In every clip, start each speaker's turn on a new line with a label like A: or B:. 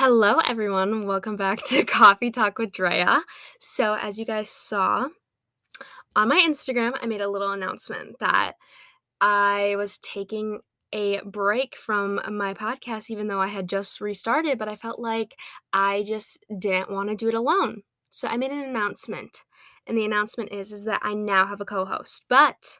A: Hello, everyone. Welcome back to Coffee Talk with Drea. So, as you guys saw on my Instagram, I made a little announcement that I was taking a break from my podcast, even though I had just restarted, but I felt like I just didn't want to do it alone. So, I made an announcement. And the announcement is, is that I now have a co host. But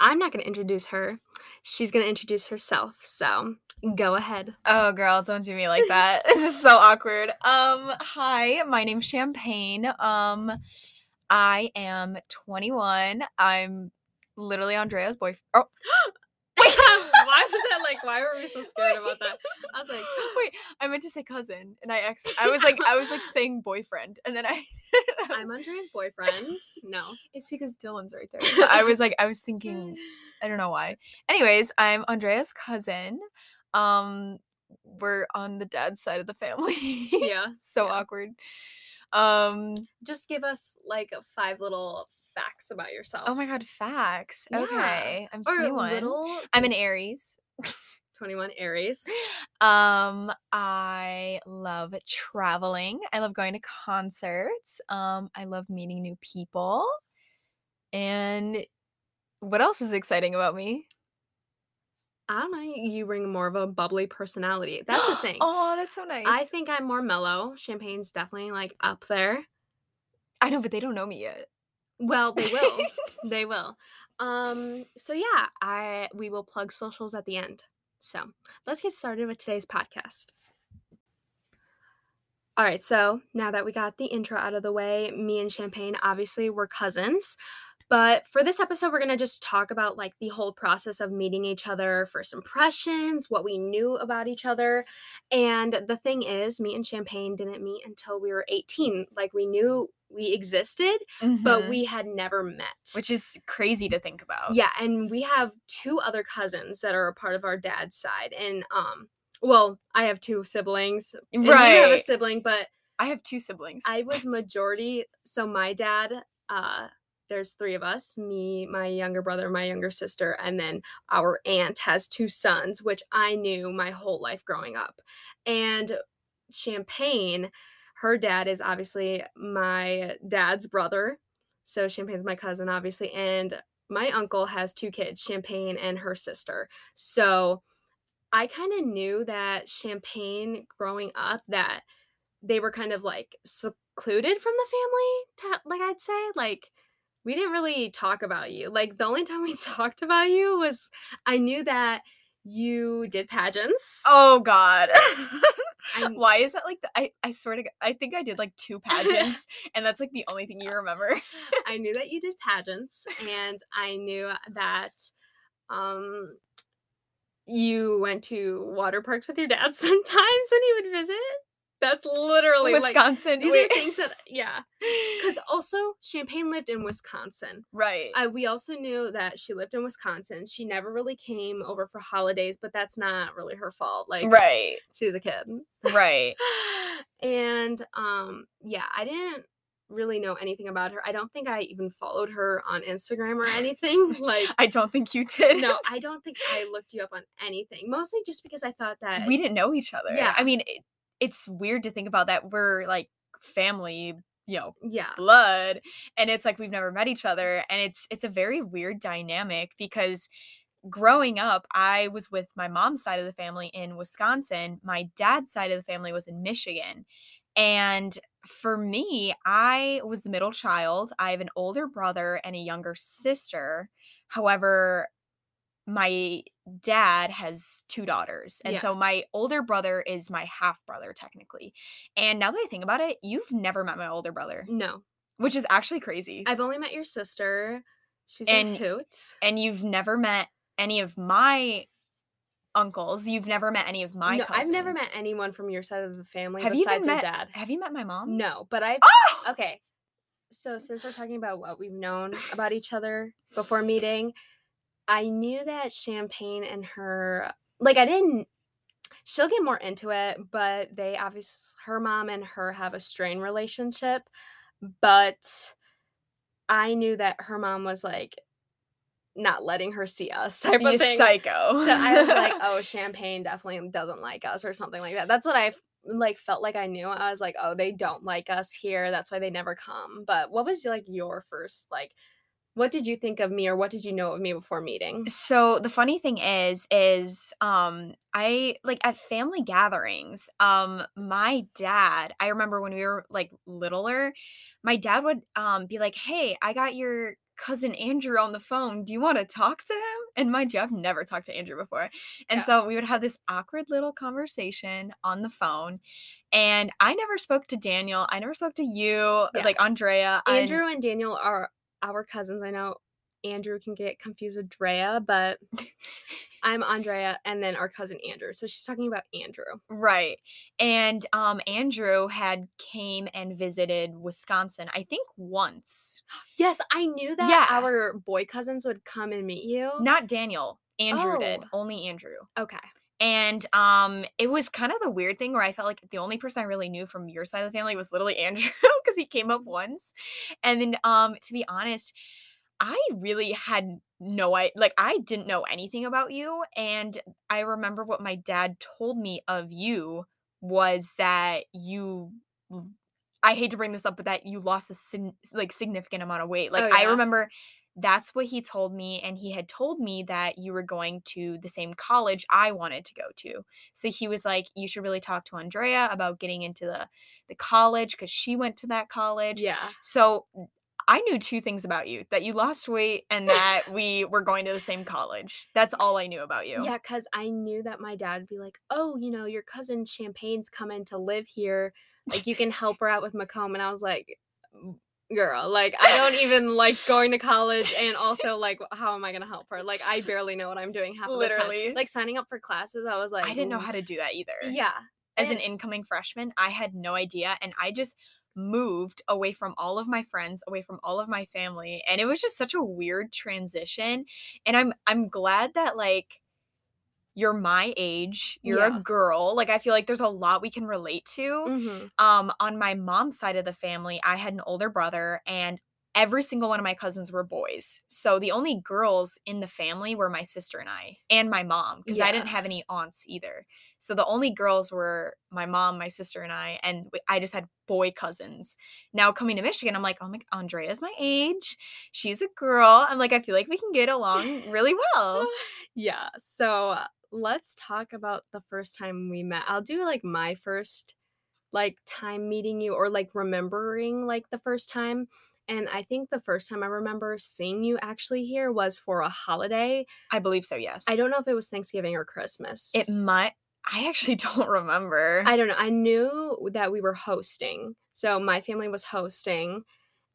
A: I'm not going to introduce her. She's going to introduce herself. So, Go ahead.
B: Oh girl, don't do me like that. this is so awkward. Um hi, my name's Champagne. Um I am 21. I'm literally Andrea's boyfriend. Oh.
A: why was that like why were we so scared about that? I was like
B: wait, I meant to say cousin and I ex I was like I was like saying boyfriend and then I,
A: I I'm Andrea's boyfriend. No.
B: It's because Dylan's right there. So I was like I was thinking I don't know why. Anyways, I'm Andrea's cousin. Um, we're on the dad's side of the family.
A: Yeah.
B: so
A: yeah.
B: awkward. Um,
A: just give us like five little facts about yourself.
B: Oh my god, facts. Yeah. Okay. I'm 21. Little... I'm an Aries.
A: 21 Aries.
B: Um, I love traveling. I love going to concerts. Um, I love meeting new people. And what else is exciting about me?
A: I don't know. You bring more of a bubbly personality. That's the thing.
B: oh, that's so nice.
A: I think I'm more mellow. Champagne's definitely like up there.
B: I know, but they don't know me yet.
A: Well, they will. they will. Um, so yeah, I we will plug socials at the end. So let's get started with today's podcast. All right, so now that we got the intro out of the way, me and Champagne obviously we're cousins. But for this episode, we're going to just talk about like the whole process of meeting each other, first impressions, what we knew about each other. And the thing is, me and Champagne didn't meet until we were 18. Like we knew we existed, mm-hmm. but we had never met.
B: Which is crazy to think about.
A: Yeah, and we have two other cousins that are a part of our dad's side. And um well, I have two siblings.
B: right.
A: You have a sibling, but
B: I have two siblings.
A: I was majority so my dad uh there's three of us me my younger brother my younger sister and then our aunt has two sons which i knew my whole life growing up. And champagne her dad is obviously my dad's brother so champagne's my cousin obviously and my uncle has two kids champagne and her sister. So i kind of knew that champagne growing up that they were kind of like secluded from the family like i'd say like we didn't really talk about you. Like the only time we talked about you was I knew that you did pageants.
B: Oh God. Why is that like the, I I sort of I think I did like two pageants and that's like the only thing you remember.
A: I knew that you did pageants and I knew that um you went to water parks with your dad sometimes when he would visit. That's literally
B: Wisconsin.
A: Like, these Wait. are things that yeah. Because also Champagne lived in Wisconsin.
B: Right.
A: I, we also knew that she lived in Wisconsin. She never really came over for holidays, but that's not really her fault. Like
B: right.
A: She was a kid.
B: Right.
A: and um yeah, I didn't really know anything about her. I don't think I even followed her on Instagram or anything. Like
B: I don't think you did.
A: No, I don't think I looked you up on anything. Mostly just because I thought that
B: we didn't know each other.
A: Yeah.
B: I mean, it, it's weird to think about that we're like family you know
A: yeah.
B: blood and it's like we've never met each other and it's it's a very weird dynamic because growing up i was with my mom's side of the family in wisconsin my dad's side of the family was in michigan and for me i was the middle child i have an older brother and a younger sister however my dad has two daughters. And yeah. so my older brother is my half brother, technically. And now that I think about it, you've never met my older brother.
A: No.
B: Which is actually crazy.
A: I've only met your sister. She's and, a hoot.
B: And you've never met any of my uncles. You've never met any of my
A: no,
B: cousins.
A: I've never met anyone from your side of the family
B: have
A: besides
B: you
A: met,
B: your
A: dad.
B: Have you met my mom?
A: No, but I've
B: oh!
A: okay. So since we're talking about what we've known about each other before meeting, I knew that Champagne and her like I didn't she'll get more into it, but they obviously her mom and her have a strained relationship, but I knew that her mom was like not letting her see us type
B: You
A: of thing.
B: psycho.
A: So I was like, oh, champagne definitely doesn't like us or something like that. That's what I like felt like I knew. I was like, oh, they don't like us here. That's why they never come. But what was like your first like what did you think of me or what did you know of me before meeting?
B: So the funny thing is, is um I like at family gatherings, um my dad, I remember when we were like littler, my dad would um be like, Hey, I got your cousin Andrew on the phone. Do you want to talk to him? And mind you, I've never talked to Andrew before. And
A: Yeah.
B: so we would have this awkward little conversation on the phone. And I never spoke to Daniel. I never spoke to you,
A: Yeah.
B: like Andrea. and-
A: Andrew and Daniel are our cousins. I know Andrew can get confused with Drea, but I'm Andrea and then our cousin Andrew. So she's talking about Andrew.
B: Right. And um Andrew had came and visited Wisconsin, I think once.
A: Yes, I knew that
B: Yeah.
A: our boy cousins would come and meet you.
B: Not Daniel. Andrew did.
A: Oh.
B: Only Andrew.
A: Okay.
B: And um it was kind of the weird thing where I felt like the only person I really knew from your side of the family was literally Andrew because he came up once. And then um to be honest, I really had no I like I didn't know anything about you and I remember what my dad told me of you was that you I hate to bring this up but that you lost a sin, like significant amount of weight. Like
A: Oh,
B: I remember that's what he told me and he had told me that you were going to the same college I wanted to go to. So he was like you should really talk to Andrea about getting into the the college cuz she went to that college.
A: Yeah.
B: So I knew two things about you that you lost weight and that we were going to the same college. That's all I knew about you.
A: Yeah, because I knew that my dad would be like, oh, you know, your cousin Champagne's coming to live here. Like, you can help her out with Macomb. And I was like, "Mm, girl, like, I don't even like going to college. And also, like, how am I to help her? Like, I barely know what I'm doing half
B: Literally.
A: time. Like, signing up for classes, I was like,
B: I didn't know how to do that either.
A: Yeah.
B: As an incoming freshman, I had no idea and I just moved away from all of my friends, away from all of my family, and it was just such a weird transition. And I'm I'm glad that like you're my age, you're
A: Yeah.
B: a girl. Like I feel like there's a lot we can relate to.
A: Mhm.
B: um on my mom's side of the family i had an older brother and every single one of my cousins were boys so the only girls in the family were my sister and i and my mom because i didn't have any aunts either so the only girls were my mom my sister and i and I just had boy cousins now coming to michigan i'm like oh my andrea's my age she's a girl i'm like i feel like we can get along really well
A: yeah. So uh, let's talk about the first time we met. I'll do like my first like time meeting you or like remembering like the first time. And I think the first time I remember seeing you actually here was for a holiday.
B: i believe so yes
A: I don't know if it was Thanksgiving or Christmas.
B: it might i actually don't remember
A: I don't know. I knew that we were hosting. So my family was hosting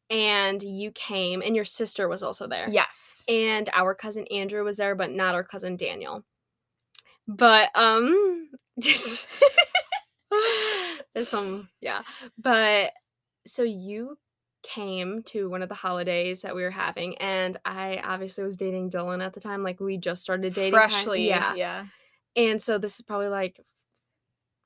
A: and you came and your sister was also there.
B: yes
A: and our cousin Andrew was there, but not our cousin Daniel. But um, just there's some yeah. But so you came to one of the holidays that we were having, and I obviously was dating Dylan at the time. Like we just started dating,
B: freshly
A: yeah.
B: yeah
A: And so this is probably like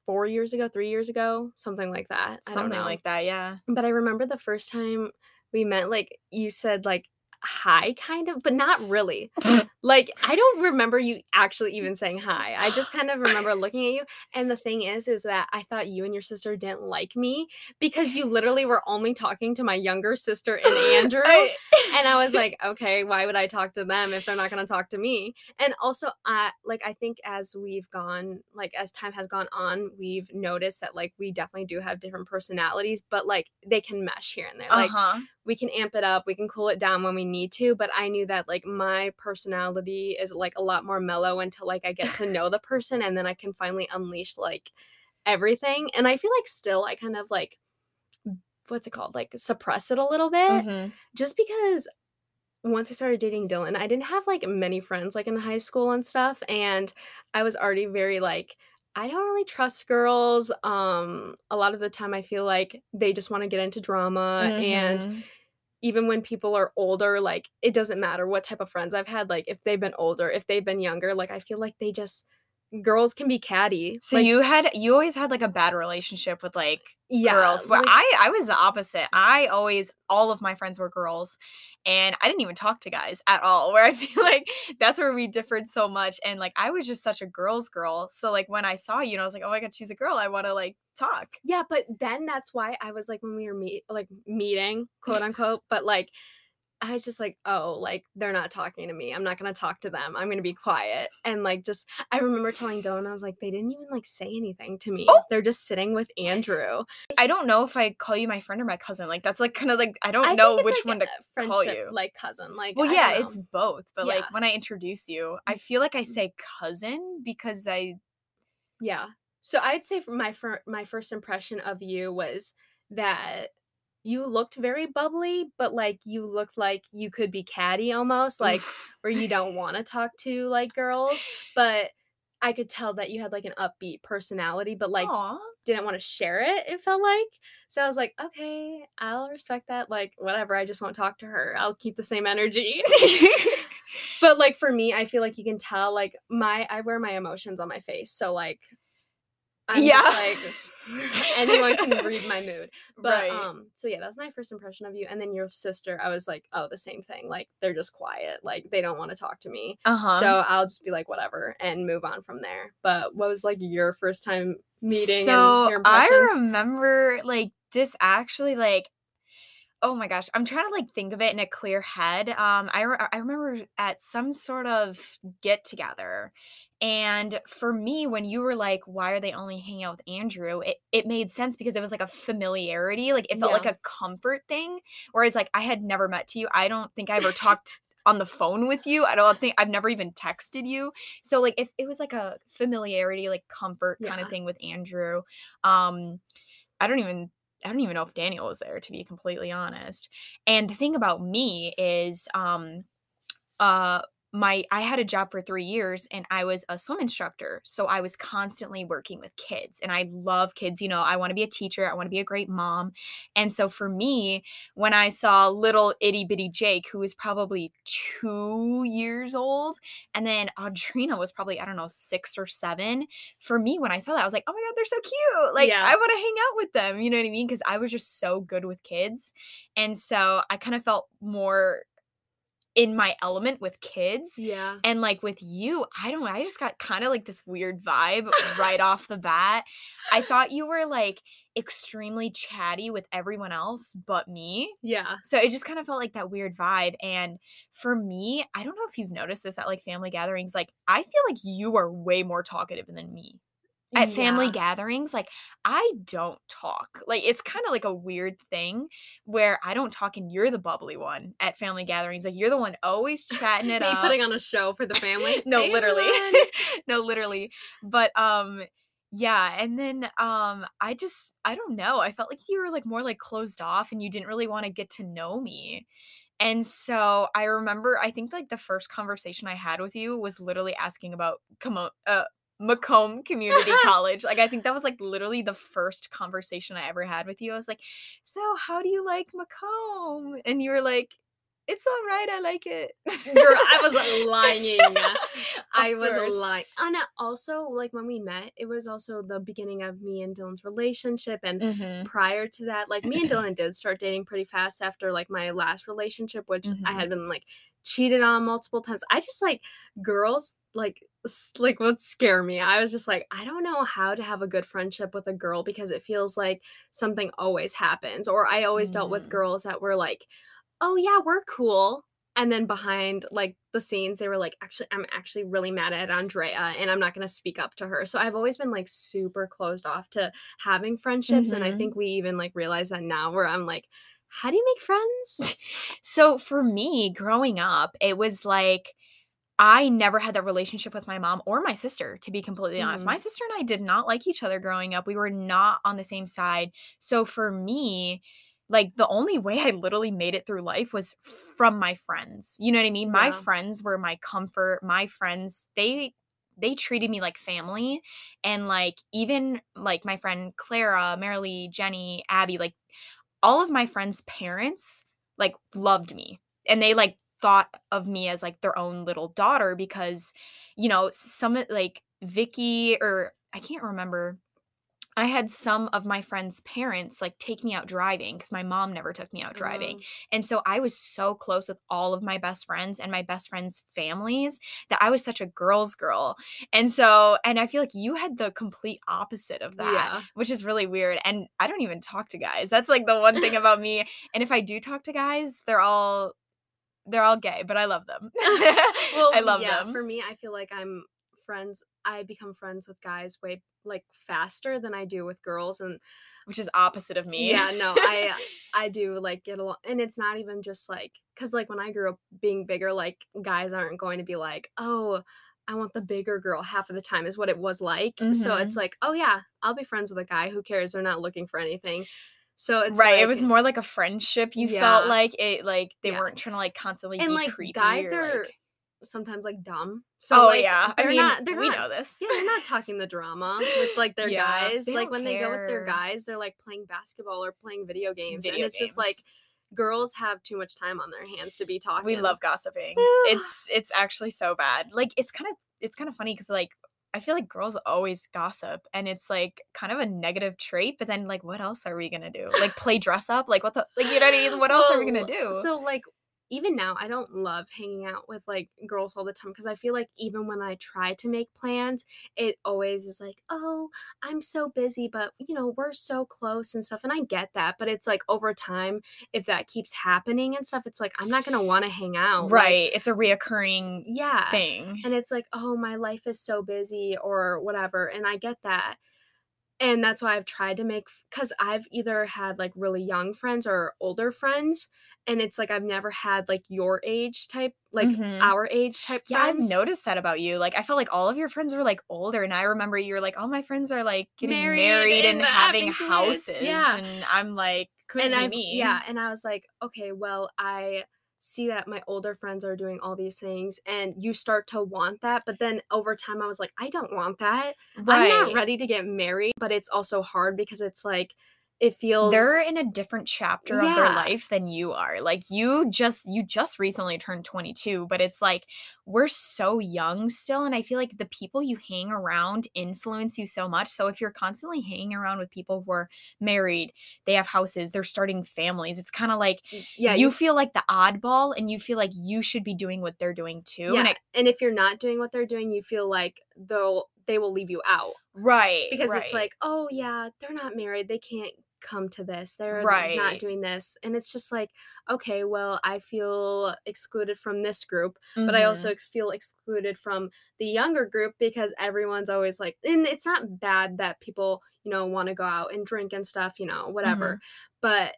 A: four years ago, three years ago, something like that. I don't
B: something like that yeah
A: But I remember the first time we met, like you said, like hi, kind of, but not really. like I don't remember you actually even saying hi. I just kind of remember looking at you. And the thing is, is that I thought you and your sister didn't like me because you literally were only talking to my younger sister and Andrew.
B: I-
A: and I was like, okay, why would I talk to them if they're not going to talk to me? And also, I like I think as we've gone, like as time has gone on, we've noticed that like we definitely do have different personalities, but like they can mesh here and there. Like
B: uh-huh.
A: we can amp it up, we can cool it down when we need to. But I knew that like my personality is like a lot more mellow until like I get to know the person, and then I can finally unleash like everything. And I feel like still I kind of like what's it called like suppress it a little bit
B: Mhm.
A: just because once I started dating Dylan, I didn't have like many friends like in high school and stuff. And I was already very like, I don't really trust girls. Um, a lot of the time I feel like they just want to get into drama. And
B: Mhm.
A: Even when people are older, like it doesn't matter what type of friends I've had, like if they've been older, if they've been younger, like I feel like they just girls can be catty.
B: So
A: like,
B: you had you always had like a bad relationship with like
A: yeah,
B: girls. Well,
A: like-
B: I I was the opposite. I always all of my friends were girls, and I didn't even talk to guys at all. Where I feel like that's where we differed so much. And like I was just such a girl's girl. So like when I saw you, and I was like, oh my god, she's a girl. I want to like talk.
A: Yeah, but then that's why I was like when we were meet like meeting, quote unquote, but like I was just like, oh, like they're not talking to me. I'm not gonna talk to them. I'm gonna be quiet. And like just I remember telling Dylan, I was like, they didn't even like say anything to me.
B: Oh!
A: They're just sitting with Andrew.
B: I don't know if I call you my friend or my cousin. Like that's like kind of like I don't
A: I
B: know which
A: like,
B: one to call you.
A: like cousin. Like
B: well, yeah, it's both. But like when I introduce you, I mm-hmm. feel like I mm-hmm. say cousin because I
A: Yeah. So I'd say for my fir- my first impression of you was that you looked very bubbly, but like you looked like you could be catty almost, like where you don't want to talk to like girls, but I could tell that you had like an upbeat personality, but like
B: Aw.
A: didn't want to share it, it felt like. So I was like, okay, I'll respect that. Like, whatever, I just won't talk to her. I'll keep the same energy. but like for me, I feel like you can tell like my I wear my emotions on my face. So like I'm
B: Yeah.
A: like anyone can read my mood. But
B: Right.
A: um so yeah, that's my first impression of you. And then your sister, I was like, oh, the same thing. Like they're just quiet. Like they don't want to talk to me.
B: uh-huh.
A: So I'll just be like whatever and move on from there. But what was like your first time meeting
B: so
A: and your
B: I remember like this actually like oh my gosh i'm trying to like think of it in a clear head um i, re- I remember at some sort of get together and for me when you were like why are they only hanging out with andrew? it, it made sense because it was like a familiarity like it felt like a comfort thing. Whereas like i had never met to you i don't think i ever talked on the phone with you i don't think i've never even texted you. So like if it was like a familiarity like comfort kind
A: Yeah.
B: of thing with andrew um i don't even i don't even know if daniel was there to be completely honest. And the thing about me is um uh my I had a job for 3 years and I was a swim instructor. So I was constantly working with kids and I love kids, you know, I want to be a teacher, I want to be a great mom. And so for me, when I saw little itty bitty Jake who was probably 2 years old and then Audrina was probably I don't know 6 or 7, for me when I saw that I was like, "Oh my god, they're so cute." Like
A: Yeah.
B: I want to hang out with them, you know what I mean? Cuz I was just so good with kids. And so I kind of felt more in my element with kids.
A: yeah.
B: And like with you, I don't know, I just got kind of like this weird vibe right off the bat. I thought you were like extremely chatty with everyone else but me.
A: Yeah.
B: So it just kind of felt like that weird vibe. And for me, I don't know if you've noticed this at like family gatherings, like I feel like you are way more talkative than me. At family
A: Yeah.
B: gatherings, like I don't talk. Like it's kind of like a weird thing where I don't talk and you're the bubbly one at family gatherings. Like you're the one always chatting it
A: Me
B: up.
A: putting on a show for the family.
B: no, literally. no, literally. But um yeah, and then um I just I don't know. I felt like you were like more like closed off and you didn't really want to get to know me. And so I remember I think like the first conversation I had with you was literally asking about Como- uh Macomb Community College. Like I think that was like literally the first conversation I ever had with you. I was like, "So, how do you like Macomb?" And you were like, "It's all right. I like it."
A: Girl, I was lying. I was
B: course.
A: lying. And also, like when we met, it was also the beginning of me and Dylan's relationship. And
B: Mhm.
A: prior to that, like me and Dylan did start dating pretty fast after like my last relationship, which I
B: Mhm.
A: had been like cheated on multiple times. I just like girls like like would scare me. I was just like, I don't know how to have a good friendship with a girl because it feels like something always happens. Or I always dealt with
B: Mm.
A: girls that were like, oh yeah, we're cool. And then behind like the scenes, they were like, actually, I'm actually really mad at Andrea and I'm not going to speak up to her. So I've always been like super closed off to having friendships. And I
B: Mhm.
A: think we even like realize that now where I'm like, how do you make friends?
B: So for me, growing up, it was like I never had that relationship with my mom or my sister, to be completely honest.
A: Mhm.
B: My sister and I did not like each other growing up. We were not on the same side. So for me, like the only way I literally made it through life was from my friends. You know what I mean? My friends were my comfort. My friends, they they treated me like family and like even like my friend Clara, Marilee, Jenny, Abby, like all of my friends' parents like loved me and they like thought of me as like their own little daughter because you know some like Vicky or I can't remember. I had some of my friends' parents like take me out driving because my mom never took me out driving.
A: Um,
B: And so I was so close with all of my best friends and my best friends' families that I was such a girl's girl. And so, and I feel like you had the complete opposite of that,
A: Yeah.
B: which is really weird. And I don't even talk to guys. That's like the one thing about me. And if I do talk to guys, they're all they're all gay, but I love them.
A: well,
B: I love
A: yeah,
B: them.
A: For me, I feel like I'm friends. I become friends with guys way like faster than I do with girls, and
B: which is opposite of me.
A: yeah, no, I I do like get along, and it's not even just like because like when I grew up being bigger, like guys aren't going to be like, oh. I want the bigger girl half of the time is what it was like. So
B: Mhm.
A: it's like, oh yeah, I'll be friends with a guy. Who cares? They're not looking for anything. So it's
B: right. it was more like a friendship. You
A: Yeah.
B: felt like it like they
A: Yeah.
B: weren't trying to like constantly
A: and
B: be
A: like
B: creepy
A: guys
B: or,
A: are
B: like-
A: sometimes like dumb. So
B: oh
A: like,
B: yeah. I mean,
A: not. They're
B: we
A: not,
B: know this.
A: Yeah, they're not talking the drama with like their
B: Yeah,
A: guys. Like when they go with their guys, they're like playing basketball or playing video games, and
B: Video
A: it's just like girls have too much time on their hands to be talking.
B: we love gossiping.
A: Yeah.
B: it's it's actually so bad. Like it's kind of it's kind of funny because like I feel like girls always gossip and it's like kind of a negative trait, but then like what else are we gonna do? Like play dress up? Like what the like you know what I mean? What else are we gonna
A: oh,
B: do?
A: So like even now I don't love hanging out with like girls all the time because I feel like even when I try to make plans, it always is like, "Oh, I'm so busy, but you know, we're so close and stuff." And I get that, but it's like over time if that keeps happening and stuff, it's like I'm not going to want to hang out. like-
B: right. it's a reoccurring
A: Yeah.
B: thing.
A: and it's like, "Oh, my life is so busy or whatever." And I get that. And that's why I've tried to make cuz I've either had like really young friends or older friends and it's like I've never had like your age type like
B: Mhm.
A: our age type
B: Yeah, I've noticed that about you. Like, I felt like all of your friends were like older, and I remember you were like, "All my friends are like getting
A: Married
B: married, and,
A: and
B: having houses."
A: Yeah.
B: and I'm like, couldn't
A: and
B: be
A: I
B: me.
A: yeah, and I was like, okay, well, I see that my older friends are doing all these things and you start to want that, but then over time I was like, I don't want that.
B: right.
A: I'm not ready to get married, but it's also hard because it's like it feels
B: They're in a different chapter of their life than you are. Like you just you just recently turned 22, but it's like we're so young still and I feel like the people you hang around influence you so much. So if you're constantly hanging around with people who are married, they have houses, they're starting families, it's kind of like
A: yeah,
B: you feel like the oddball and you feel like you should be doing what they're doing too.
A: yeah,
B: And
A: and, if you're not doing what they're doing, you feel like they'll they will leave you out
B: right.
A: because
B: right.
A: it's like, oh yeah, they're not married, they can't come to this, they're
B: Right.
A: not doing this, and it's just like, okay, well, I feel excluded from this group, but I also feel excluded from the younger group because everyone's always like, and it's not bad that people, you know, want to go out and drink and stuff, you know, whatever.
B: Mm-hmm.
A: But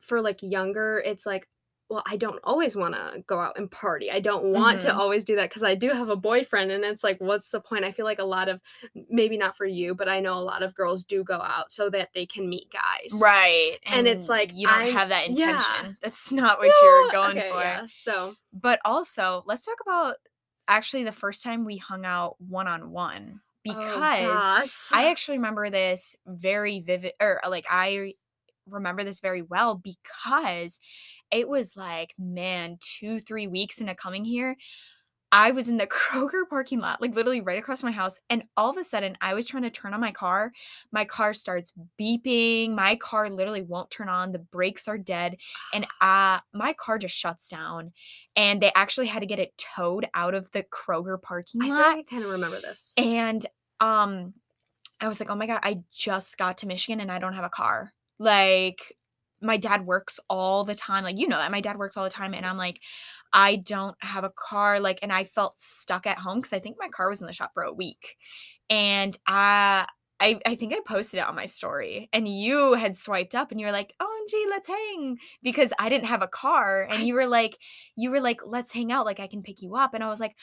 A: for like younger, it's like, well, I don't always want to go out and party. I don't want to
B: Mhm.
A: always do that because I do have a boyfriend, and it's like, what's the point? I feel like a lot of, maybe not for you, but I know a lot of girls do go out so that they can meet guys.
B: Right.
A: And it's like,
B: you don't
A: I'm-
B: have that
A: yeah.
B: intention. That's not what you're going
A: Okay,
B: for.
A: Yeah. So
B: But also, let's talk about actually the first time we hung out one on one because I actually remember this very vivid or like I remember this very well because it was like man 2 3 weeks into coming here I was in the Kroger parking lot, like literally right across my house. And all of a sudden, I was trying to turn on my car. My car starts beeping. My car literally won't turn on. The brakes are dead. And uh, my car just shuts down. And they actually had to get it towed out of the Kroger parking
A: I
B: lot.
A: like I kind of remember this.
B: And um, I was like, oh my God, I just got to Michigan and I don't have a car. Like, my dad works all the time. Like, you know that. My dad works all the time. And I'm like, I don't have a car. Like, and I felt stuck at home because I think my car was in the shop for a week. And I, I, I think I posted it on my story and you had swiped up and you were like, OMG, let's hang because I didn't have a car. And you were like, you were like, let's hang out. Like, I can pick you up. And I was like,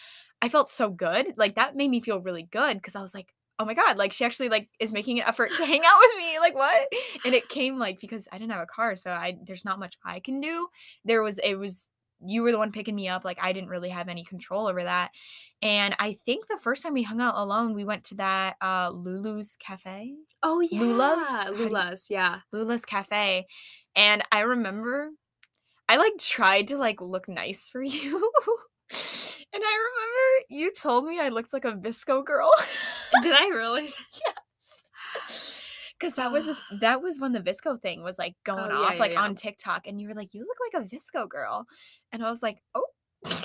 B: I felt so good. Like, that made me feel really good because I was like, oh my god like she actually like is making an effort to hang out with me like what? And it came like because i didn't have a car so i there's not much i can do. There was it was you were the one picking me up like i didn't really have any control over that. And i think the first time we hung out alone we went to that uh lulu's cafe?
A: Oh yeah,
B: Lula's?
A: Lula's, yeah.
B: lula's cafe. And i remember i like tried to like look nice for you. And i remember you told me i looked like a VSCO girl
A: Did I really?
B: yes. Cause that was a- that was when the VSCO thing was like going
A: Oh, yeah,
B: off
A: yeah,
B: like
A: yeah.
B: on TikTok, and you were like, "You look like a VSCO girl," and I was like, "Oh."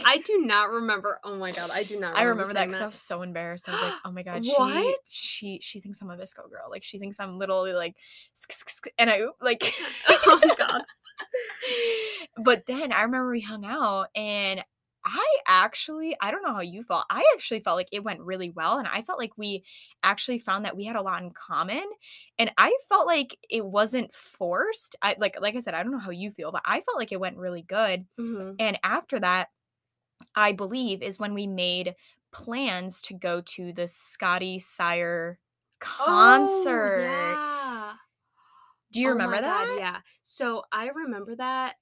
A: I do not remember. Oh my god, I do not.
B: I remember that because I was so embarrassed. I was like, "Oh my god,
A: What?
B: she she she thinks I'm a VSCO girl. Like she thinks I'm literally like, and I like,
A: oh my god.
B: but then I remember we hung out and I actually, I don't know how you felt. I actually felt like it went really well. And I felt like we actually found that we had a lot in common. And I felt like it wasn't forced. I like, like I said, I don't know how you feel, but I felt like it went really good.
A: Mhm.
B: And after that, I believe is when we made plans to go to the Scotty Sire concert.
A: Oh, yeah.
B: Do you
A: Oh
B: remember that?
A: God, yeah. So I remember that.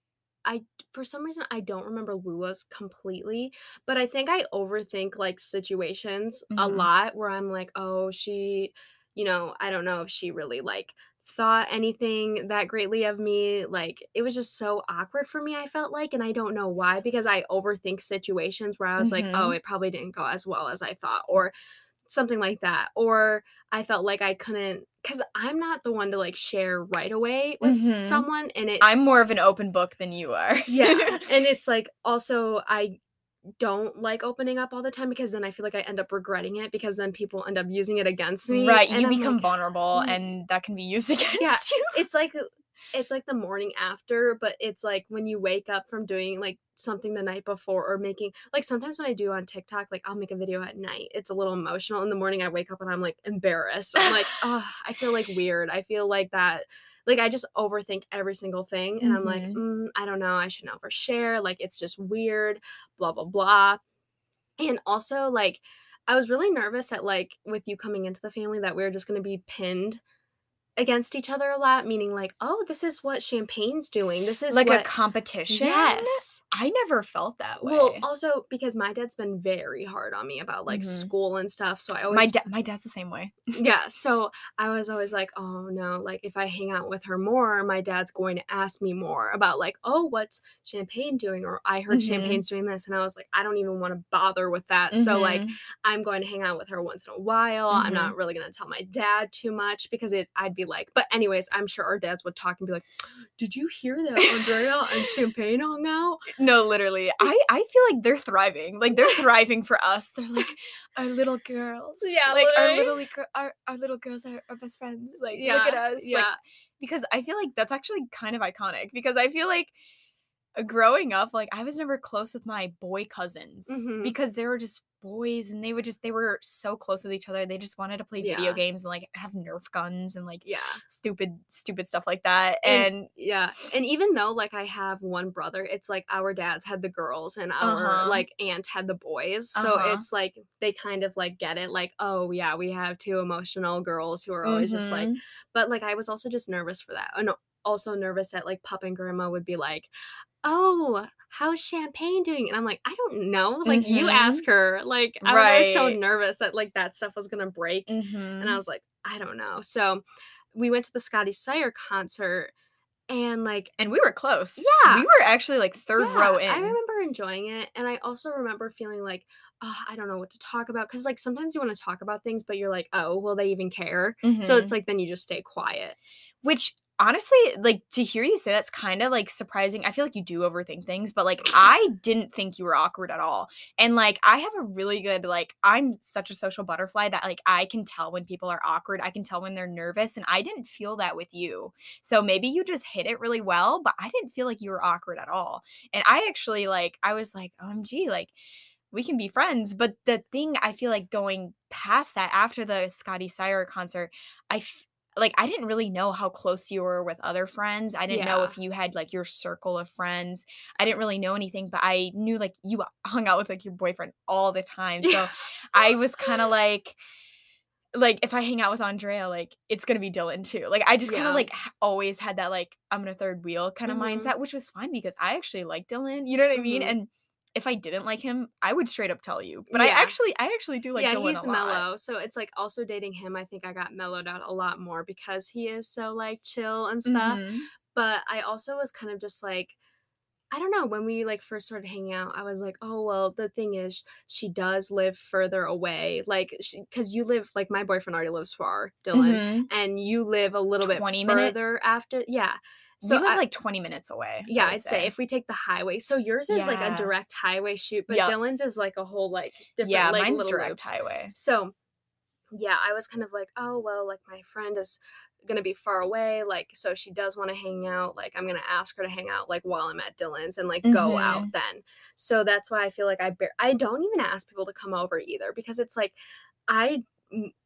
A: I for some reason I don't remember Lula's completely, but I think I overthink like situations a
B: Mhm.
A: lot where I'm like, oh, she, you know, I don't know if she really like thought anything that greatly of me. Like it was just so awkward for me, I felt like, and I don't know why because I overthink situations where I was like, oh,
B: Mhm.
A: it probably didn't go as well as I thought or something like that. Or I felt like I couldn't cuz I'm not the one to like share right away with
B: Mhm.
A: someone and it
B: I'm more of an open book than you are.
A: yeah, and it's like also I don't like opening up all the time because then I feel like I end up regretting it because then people end up using it against me.
B: Right,
A: and
B: you become
A: like,
B: vulnerable
A: "Mm."
B: and that can be used against
A: Yeah,
B: you.
A: it's like it's like the morning after, but it's like when you wake up from doing like something the night before or making like sometimes when I do on TikTok, like I'll make a video at night. It's a little emotional. In the morning I wake up and I'm like embarrassed. I'm like, oh, I feel like weird. I feel like that like I just overthink every single thing and I'm like,
B: Mhm.
A: mm, I don't know, I shouldn't overshare. Like it's just weird, blah blah blah. And also like I was really nervous that like with you coming into the family that we were just going to be pinned against each other a lot, meaning like, oh, this is what champagne's doing. This is
B: like
A: what
B: a competition.
A: Yes.
B: I never felt that way.
A: Well, also because my dad's been very hard on me about like
B: Mhm.
A: school and stuff. So I always
B: my dad my dad's the same way.
A: yeah. So I was always like, oh no, like if I hang out with her more, my dad's going to ask me more about like, oh, what's champagne doing? Or I heard
B: Mhm.
A: champagne's doing this. And I was like, I don't even want to bother with that. So like
B: Mhm.
A: I'm going to hang out with her once in a while. I'm
B: Mhm.
A: not really going to tell my dad too much because it I'd be like, but anyways, I'm sure our dads would talk and be like, "Did you hear that Andrea and Champagne hung out?"
B: No, literally. I I feel like they're thriving. Like they're thriving for us. They're like our little girls.
A: Yeah,
B: like our
A: literally.
B: little our, our little girls are our best friends. Like
A: Yeah,
B: look at us.
A: yeah.
B: Like because I feel like that's actually kind of iconic because I feel like growing up like I was never close with my boy cousins
A: Mhm.
B: because they were just boys and they would just they were so close with each other. They just wanted to play
A: Yeah.
B: video games and like have Nerf guns and like
A: Yeah.
B: stupid stupid stuff like that.
A: And-
B: And,
A: Yeah. And even though like I have one brother, it's like our dads had the girls and our
B: Uh-huh.
A: like aunt had the boys. So
B: Uh-huh.
A: it's like they kind of like get it like, "Oh, yeah, we have two emotional girls who are always just like
B: Mhm.
A: But, like, I was also just nervous for that, and also nervous that, like, Pup and Grandma would be like, "Oh, how's Champagne doing?" And I'm like, "I don't know, like, you
B: Mhm.
A: ask her." Like, I was so nervous that, like, that stuff was gonna break, and
B: Mhm.
A: I was like, "I don't know." So, we went to the Scotty Sire concert, and, like
B: And we were close.
A: Yeah.
B: We were actually like third row in.
A: I remember enjoying it, and I also remember feeling like, "Oh, I don't know what to talk about," because like, sometimes you wanna talk about things, but you're like, "Oh, will they even care?" So,
B: Mhm.
A: it's like, then you just stay quiet.
B: Which honestly, like to hear you say that's kind of like surprising. I feel like you do overthink things, but like I didn't think you were awkward at all. And like I have a really good like I'm such a social butterfly that like I can tell when people are awkward. I can tell when they're nervous and I didn't feel that with you. So maybe you just hit it really well, but I didn't feel like you were awkward at all. And I actually like I was like, "OMG, like we can be friends." But the thing I feel like going past that after the Scotty Sire concert, I f- like I didn't really know how close you were with other friends. I didn't know if you had like your circle of friends. I didn't really know anything, but I knew like you hung out with like your boyfriend all the time. So I was kind of like like if I hang out with Andrea, like it's gonna be Dylan too. Like I just kind
A: Yeah.
B: of like always had that like I'm in a third wheel kind of
A: Mhm.
B: mindset, which was fine because I actually like Dylan. You know what I mean?
A: Mhm.
B: And if I didn't like him, I would straight up tell you. But I actually, I actually do like
A: yeah,
B: Dylan
A: he's
B: a lot.
A: mellow. So it's like also dating him, I think I got mellowed out a lot more because he is so like chill and stuff.
B: Mhm.
A: But I also was kind of just like I don't know, when we, like, first started hanging out, I was like, "Oh, well, the thing is she does live further away." Like, because you live like, my boyfriend already lives far, Dylan,
B: Mhm.
A: and you live a little bit
B: 20 minute?
A: further after Yeah.
B: We
A: So
B: live,
A: I
B: like, 20 minutes away,
A: Yeah,
B: I would
A: say
B: say.
A: if we take the highway so yours is like a direct highway shoot, but
B: Yep.
A: Dylan's is like a whole, like, different,
B: Yeah,
A: like,
B: mine's
A: little
B: direct
A: loops.
B: highway.
A: So, yeah, I was kind of like, "Oh, well, like, my friend is gonna be far away, like, so she does wanna hang out, like, I'm gonna ask her to hang out, like, while I'm at Dylan's and, like, go out
B: Mhm.
A: then." So that's why I feel like I bar I don't even ask people to come over either because it's like, I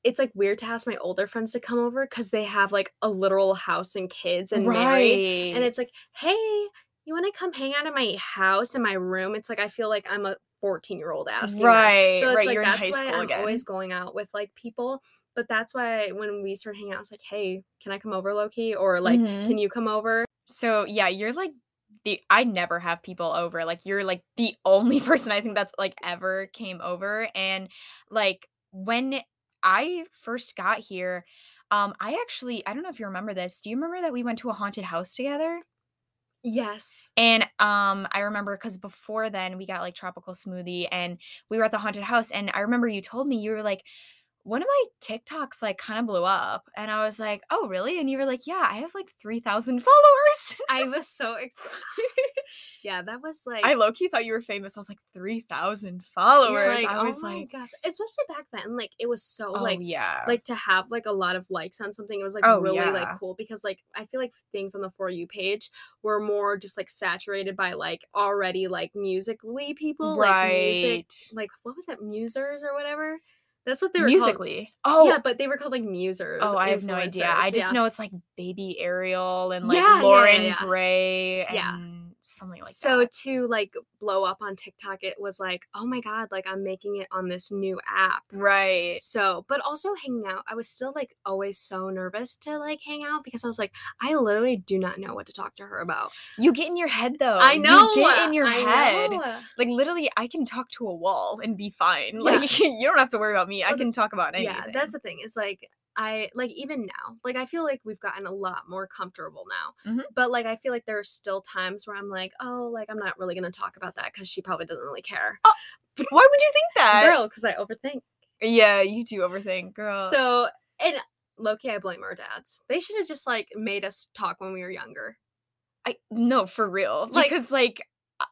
A: it's, like, weird to ask my older friends to come over because they have, like, a literal house and kids and married, and it's like, "Hey, you wanna come hang out at my house, in my room?" It's like, I feel like I'm a fourteen-year-old asking that.
B: Right,
A: So it's
B: right,
A: like,
B: you're in
A: that's why I'm
B: again.
A: always going out with, like, people, but that's why when we started hanging out, it's like, "Hey, can I come over low-key?" Or like,
B: Mhm.
A: "Can you come over?"
B: So, yeah, you're, like, the I never have people over, like, you're, like, the only person I think that's, like, ever came over, and, like, when I first got here, um, I actually I don't know if you remember this, do you remember that we went to a haunted house together?
A: Yes.
B: And, um, I remember cuz before then, we got, like, tropical smoothie, and we were at the haunted house, and I remember you told me, you were like, "One of my TikToks, like, kinda blew up," and I was like, "Oh, really?" And you were like, "Yeah, I have, like, 3,000 followers."
A: I was so excited. Yeah, that was like
B: I low-key thought you were famous, I was like, "3,000
A: You're
B: followers."
A: like,
B: I
A: "Oh
B: was
A: my
B: like
A: gosh." Especially back then, like, it was so,
B: Oh,
A: like
B: yeah.
A: like, to have, like, a lot of likes on something, it was, like,
B: Oh,
A: really, like, cool because, like, I feel like things on the For You page were more just, like, saturated by, like, already, like, Musical.ly people, like, music like, what was it, musers or whatever? That's what they were called
B: Musical.ly? Oh
A: Yeah, but they were called, like, musers,
B: Oh, I have no idea, I just
A: yeah.
B: know it's, like, Baby Ariel and, like,
A: Yeah, Loren yeah.
B: Gray
A: Yeah.
B: Something like
A: So
B: that.
A: to, like, blow up on TikTok, it was like, "Oh my god, like, I'm making it on this new app."
B: Right.
A: So but also hanging out, I was still, like, always so nervous to, like, hang out because I was like, "I literally do not know what to talk to her about."
B: You get in your head, though.
A: I know!
B: You get in your
A: I
B: head.
A: know!
B: Like, literally, I can talk to a wall and be fine,
A: Yeah.
B: like, you don't have to worry about me, I
A: Well,
B: can talk about anything.
A: Yeah, that's the thing, is, like, I like, even now, like, I feel like we've gotten a lot more comfortable now,
B: Mhm.
A: but, like, I feel like there are still times where I'm like, "Oh, like, I'm not really gonna talk about that because she probably doesn't really care."
B: Oh, why would you think that?
A: girl? Because I overthink.
B: Yeah, you do overthink, girl.
A: So and low-key, I blame our dads. They should have just, like, made us talk when we were younger.
B: I no, for real,
A: Like
B: because, like,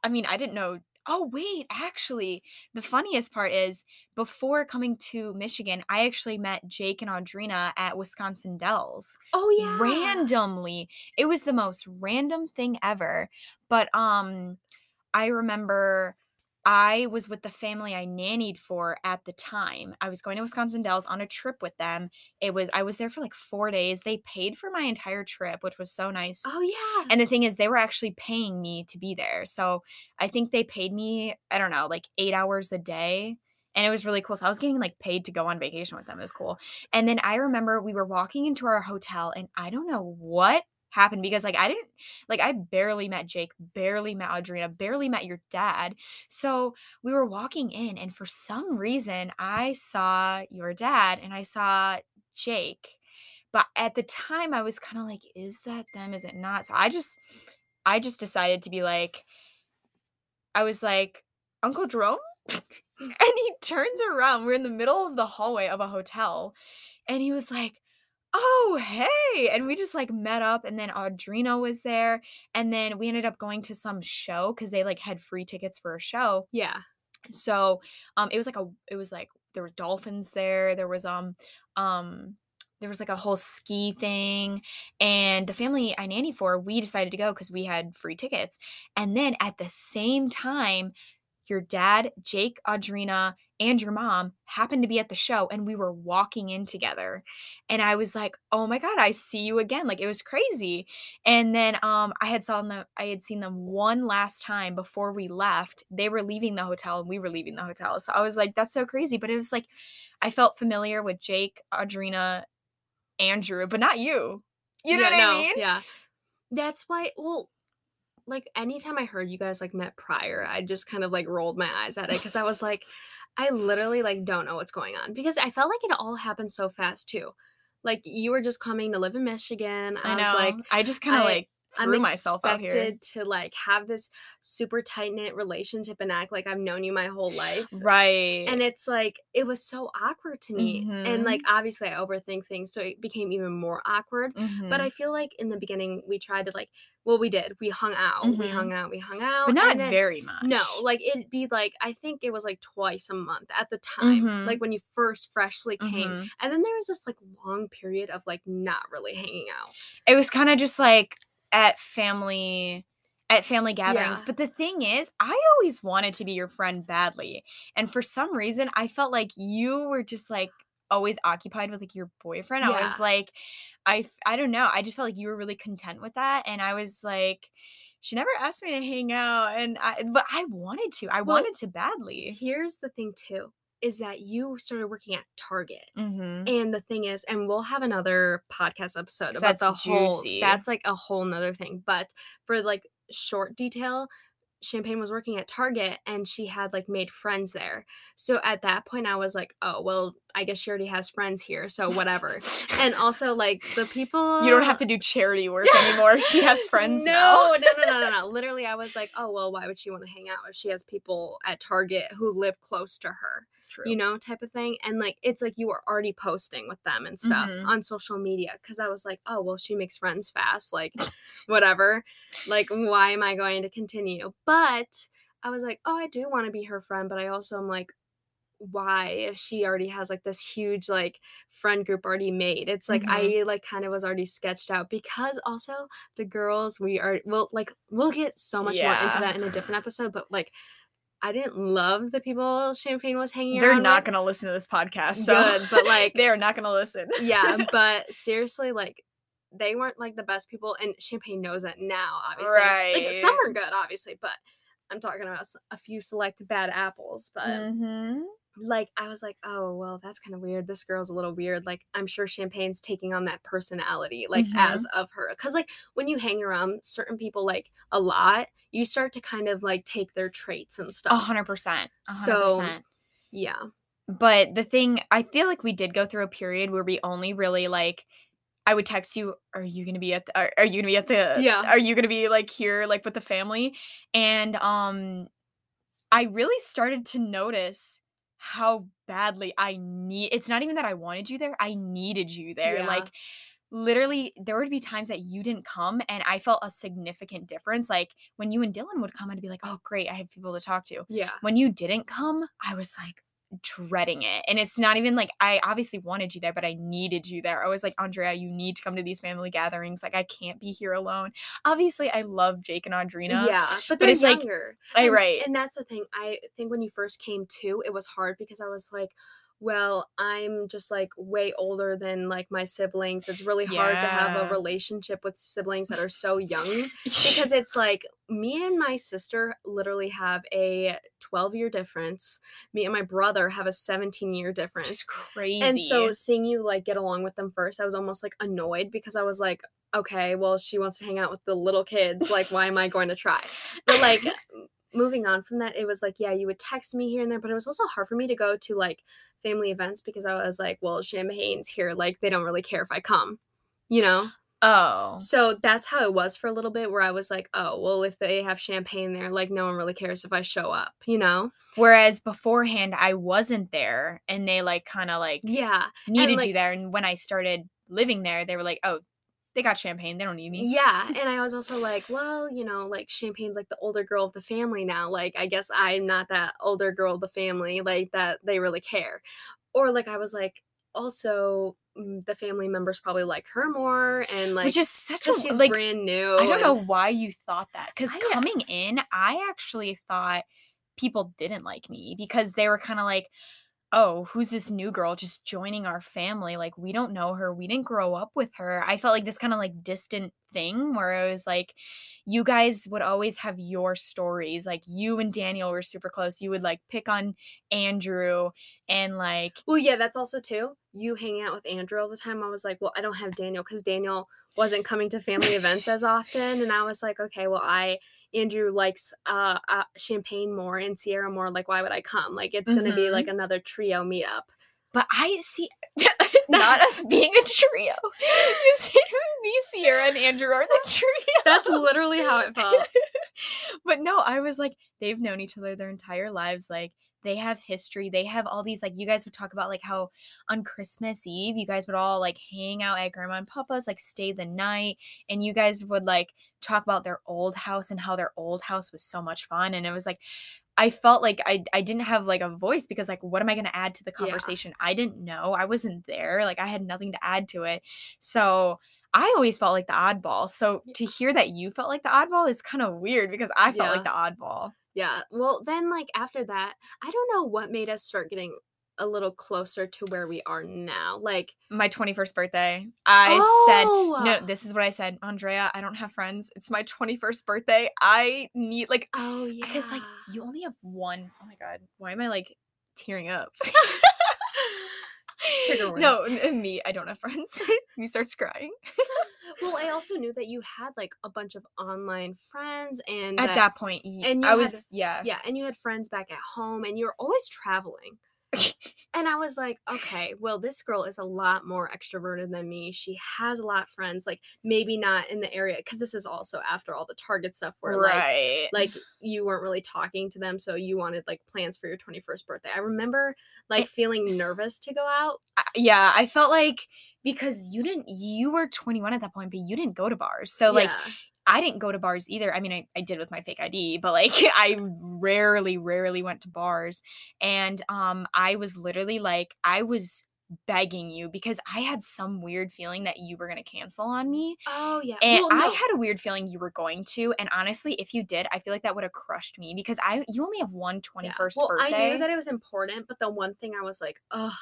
B: I mean, I didn't know Oh, wait, actually, the funniest part is before coming to Michigan, I actually met Jake and Audrina at Wisconsin Dells.
A: Oh, yeah.
B: Randomly. It was the most random thing ever, but, um, I remember I was with the family I nannied for at the time. I was going to Wisconsin Dells on a trip with them. It was I was there for, like, 4 days. They paid for my entire trip, which was so nice.
A: Oh, yeah.
B: And the thing is they were actually paying me to be there, so I think they paid me, I don't know, like, 8 hours a day, and it was really cool. So I was getting, like, paid to go on vacation with them, it was cool. And then I remember we were walking into our hotel, and I don't know what happened because, like, I didn't like, I barely met Jake, barely met Audrina, barely met your dad. So we were walking in, and for some reason, I saw your dad and I saw Jake, but at the time, I was kinda like, "Is that them? Is it not?" So I just I just decided to be like I was like, "Uncle Jerome?" And he turns around, we're in the middle of the hallway of a hotel, and he was like, "Oh, hey!" And we just, like, met up, and then Audrina was there, and then we ended up going to some show because they, like, had free tickets for a show.
A: Yeah.
B: So, um, it was like a it was like there were dolphins there, there was, um um, there was, like, a whole ski thing, and the family I nanny for, we decided to go because we had free tickets, and then at the same time, your dad, Jake, Audrina, and your mom happened to be at the show, and we were walking in together, and I was like, "Oh my god, I see you again," like, it was crazy. And then, um, I had saw them I had seen them one last time before we left. They were leaving the hotel, and we were leaving the hotel, so I was like, "That's so crazy," but it was like I felt familiar with Jake, Audrina, Andrew, but not you. You know
A: Yeah,
B: what I mean?
A: yeah. That's why well, like, anytime I heard you guys, like, met prior, I just kind of, like, rolled my eyes at it because I was like, I literally, like, don't know what's going on because I felt like it all happened so fast too. Like, you were just coming to live in Michigan,
B: I
A: I was
B: know.
A: like
B: I just kinda, like
A: I'm
B: threw myself out here.
A: expected to like have this super tight knit relationship and act like I've known you my whole life.
B: Right.
A: And it's like it was so awkward to me. And
B: Mhm.
A: like obviously I overthink things, so it became even more awkward. But
B: Mhm.
A: I feel like in the beginning we tried to like well we did. We hung out. We
B: Mhm.
A: hung out. We hung out.
B: but not
A: then-
B: very much.
A: No, like it'd be like I think it was like twice a month at the time,
B: Mhm.
A: like when you first freshly came.
B: Mhm.
A: And then there was this like long period of like not really hanging out.
B: it was kind of just like at family at family gatherings
A: Yeah.
B: but the thing is i always wanted to be your friend badly and for some reason i felt like you were just like always occupied with like your boyfriend i was like I I don't know i just felt like you were really content with that and i was like she never asked me to hang out and i but i wanted to i
A: Well,
B: wanted to badly
A: Here's the thing too, is that you started working at Target.
B: mm-hmm.
A: And the thing is, and we'll have another podcast episode about the whole
B: juicy.
A: that's like a whole nother thing. But for like short detail, Champagne was working at Target and she had like made friends there. So at that point I was like, oh well, I guess she already has friends here, so whatever. and also like the people
B: you don't have to do charity work anymore she has friends
A: no, no, no, no, no, no. Literally, I was like, oh well, why would she want to hang out if she has people at Target who live close to her?
B: True.
A: you know, type of thing. And like, it's like you were already posting with them and stuff
B: Mhm.
A: on social media. Cause I was like, oh, well, she makes friends fast. Like, whatever. Like, why am I going to continue? But I was like, oh, I do want to be her friend. But I also am like, why if she already has like this huge like friend group already made it's like
B: Mhm.
A: i like kind of was already sketched out because also the girls we are well like we'll get so much more into that in a different episode but like i didn't love the people champagne was hanging
B: They're
A: around
B: not
A: with
B: gonna listen to this podcast. So
A: Good, but, like-
B: they are not gonna listen.
A: yeah, but seriously, like they weren't like the best people, and Champagne knows that now. Obviously, like some are good, obviously, but I'm talking about a few select bad apples. But
B: Mhm.
A: like, I was like, oh well, that's kind of weird. This girl's a little weird. Like, I'm sure Champagne's taking on that personality, like as of her, because like when you hang around certain people like a lot, you start to kind of like take their traits and
B: A
A: stuff.
B: hundred percent.
A: So Yeah,
B: But the thing, I feel like we did go through a period where we only really like. I would text you, "Are you gonna be at? The, are, are you gonna be at the?
A: Yeah.
B: Are you gonna be like here, like with the family?" And um, I really started to notice how badly I need. It's not even that I wanted you there; I needed you there.
A: Yeah.
B: Like literally there would be times that you didn't come and I felt a significant difference. Like when you and Dylan would come, I'd be like, oh, great, I have people to talk to.
A: yeah.
B: When you didn't come, I was like dreading it. And it's not even like I obviously wanted you there, but I needed you there. I was like, Andrea, you need to come to these family gatherings. Like I can't be here alone. Obviously, I love Jake and Audrina.
A: Yeah, but
B: but
A: they're
B: it's like-
A: younger.
B: I-
A: and,
B: right.
A: And that's the thing. I think when you first came to, it was hard because I was like, well, I'm just like way older than like my siblings. It's really hard to have a relationship with siblings that are so young because it's like me and my sister literally have a 12 year difference. Me and my brother have a 17 year difference.
B: just crazy.
A: And so seeing you like get along with them first, I was almost like annoyed because I was like, okay, well, she wants to hang out with the little kids. Like, why am I going to try? But like moving on from that, it was like, yeah, you would text me here and there, but it was also hard for me to go to like family events because I was like, well, Champagne's here. Like, they don't really care if I come, you know?
B: oh.
A: So that's how it was for a little bit where I was like, oh, well, if they have champagne there, like, no one really cares if I show up, you know?
B: Whereas beforehand, I wasn't there, and they like kind of like
A: Yeah.
B: needed
A: like-
B: you there. And when I started living there, they were like, "Oh, they got champagne. They don't need me."
A: Yeah, and I was also like, well, you know, like Champagne's like the older girl of the family now. Like, I guess I'm not that older girl of the family, like that they really care. Or like I was like, also mm, the family members probably like her more, and like
B: which is such a
A: she's
B: like.
A: brand new.
B: I don't
A: and-
B: know why you thought that because coming in, I actually thought people didn't like me because they were kind of like, "Oh, who's this new girl just joining our family? Like, we don't know her. We didn't grow up with her." I felt like this kind of like distant thing where I was like, you guys would always have your stories. Like you and Daniel were super close. You would like pick on Andrew and like
A: Well, yeah, that's also too. You hanging out with Andrew all the time. I was like, well, I don't have Daniel because Daniel wasn't coming to family events as often, and I was like, okay, well, I Andrew likes uh, uh champagne more and Sierra more. Like, why would I come? Like, it's gonna be
B: Mhm.
A: like another trio meetup.
B: But I see not us being a trio. You see me, Sierra, and Andrew are the trio.
A: That's literally how it felt.
B: but no, I was like, they've known each other their entire lives. Like they have history. They have all these like you guys would talk about like how on Christmas Eve you guys would all like hang out at grandma and papa's, like stay the night, and you guys would like talk about their old house and how their old house was so much fun. And it was like I felt like I I didn't have like a voice because like what am I going to add to the
A: Yeah.
B: conversation? I didn't know. I wasn't there. Like I had nothing to add to it. So I always felt like the oddball. So to hear that you felt like the oddball is kind of weird because I felt like the oddball.
A: Yeah. Well, then like after that, I don't know what made us start getting a little closer to where we are now. Like
B: My 21st birthday, I said, no,
A: Oh!
B: this is what I said, Andrea, I don't have friends. It's my 21st birthday. I need like
A: Oh yeah.
B: because like you only have one. Oh my god, why am I like tearing up?
A: Trigger warning.
B: no, me, I don't have friends. me starts crying.
A: well, I also knew that you had like a bunch of online friends and
B: At that point, y-
A: and you
B: I
A: had-
B: was yeah.
A: yeah, and you had friends back at home and you're always traveling. And I was like, okay, well, this girl is a lot more extroverted than me. She has a lot of friends, like maybe not in the area, because this is also after all the Target stuff where like
B: right.
A: like you weren't really talking to them, so you wanted like plans for your 21st birthday. I remember like feeling nervous to go out.
B: Yeah, I felt like because you didn't you were 21 at that point, but you didn't go to bars. So like
A: Yeah.
B: I didn't go to bars either. I mean, I, I did with my fake ID, but like I rarely, rarely went to bars. And um I was literally like, I was begging you because I had some weird feeling that you were gonna cancel on me.
A: oh yeah,
B: And
A: Well,
B: I had a weird feeling you were going to. And honestly, if you did, I feel like that would have crushed me because I you only have one 21st
A: Yeah. Well,
B: birthday.
A: I knew that it was important, but the one thing I was like, ugh,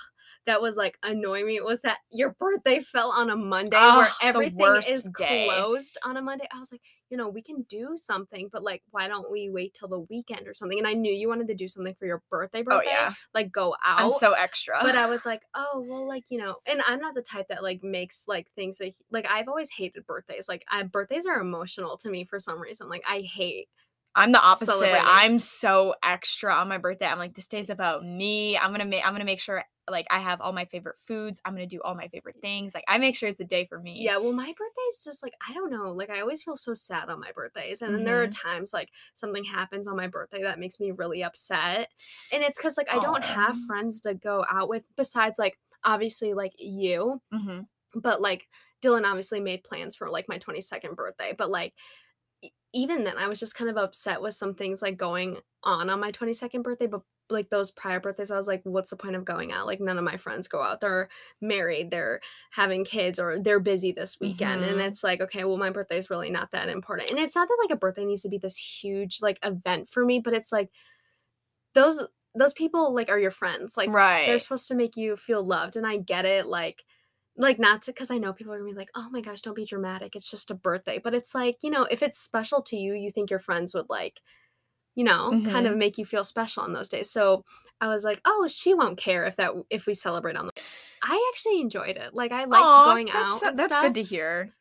A: that was like annoying me was that your birthday fell on a Monday where everything is
B: day.
A: closed on a Monday. I was like, you know, we can do something, but like, why don't we wait till the weekend or something? And I knew you wanted to do something for your birthday,
B: oh yeah.
A: like go out.
B: I'm so extra.
A: but I was like, oh well, like you know, and I'm not the type that like makes like things like like I've always hated birthdays. Like I, birthdays are emotional to me for some reason. Like I hate.
B: I'm the opposite.
A: celebrating.
B: I'm so extra on my birthday. I'm like, this day's about me. I'm gonna make. I'm gonna make sure like I have all my favorite foods. I'm gonna do all my favorite things. Like I make sure it's a day for me.
A: Yeah, well, my birthday is just like I don't know. Like I always feel so sad on my birthdays, and then there are
B: Mm-hmm.
A: times like something happens on my birthday that makes me really upset, and it's because like I don't have friends to go out with besides like obviously like you,
B: hmm
A: but like Dylan obviously made plans for like my 22nd birthday, but like even then I was just kind of upset with some things like going on on my 22nd birthday, but like those prior birthdays I was like what's the point of going out? Like none of my friends go out. They're married, they're having kids or they're busy this weekend and
B: Mhm.
A: it's like okay, well my birthday is really not that important. And it's not that like a birthday needs to be this huge like event for me, but it's like those those people like are your friends. Like
B: right.
A: they're supposed to make you feel loved and i get it like like not to because i know people are gonna be like oh my gosh don't be dramatic it's just a birthday but it's like you know if it's special to you you think your friends would like you know kind of mm-hmm. make you feel special on those days so i was like oh she won't care if that if we celebrate on the i actually enjoyed it like i liked
B: Aw,
A: going out
B: so- that's
A: stuff,
B: good to hear.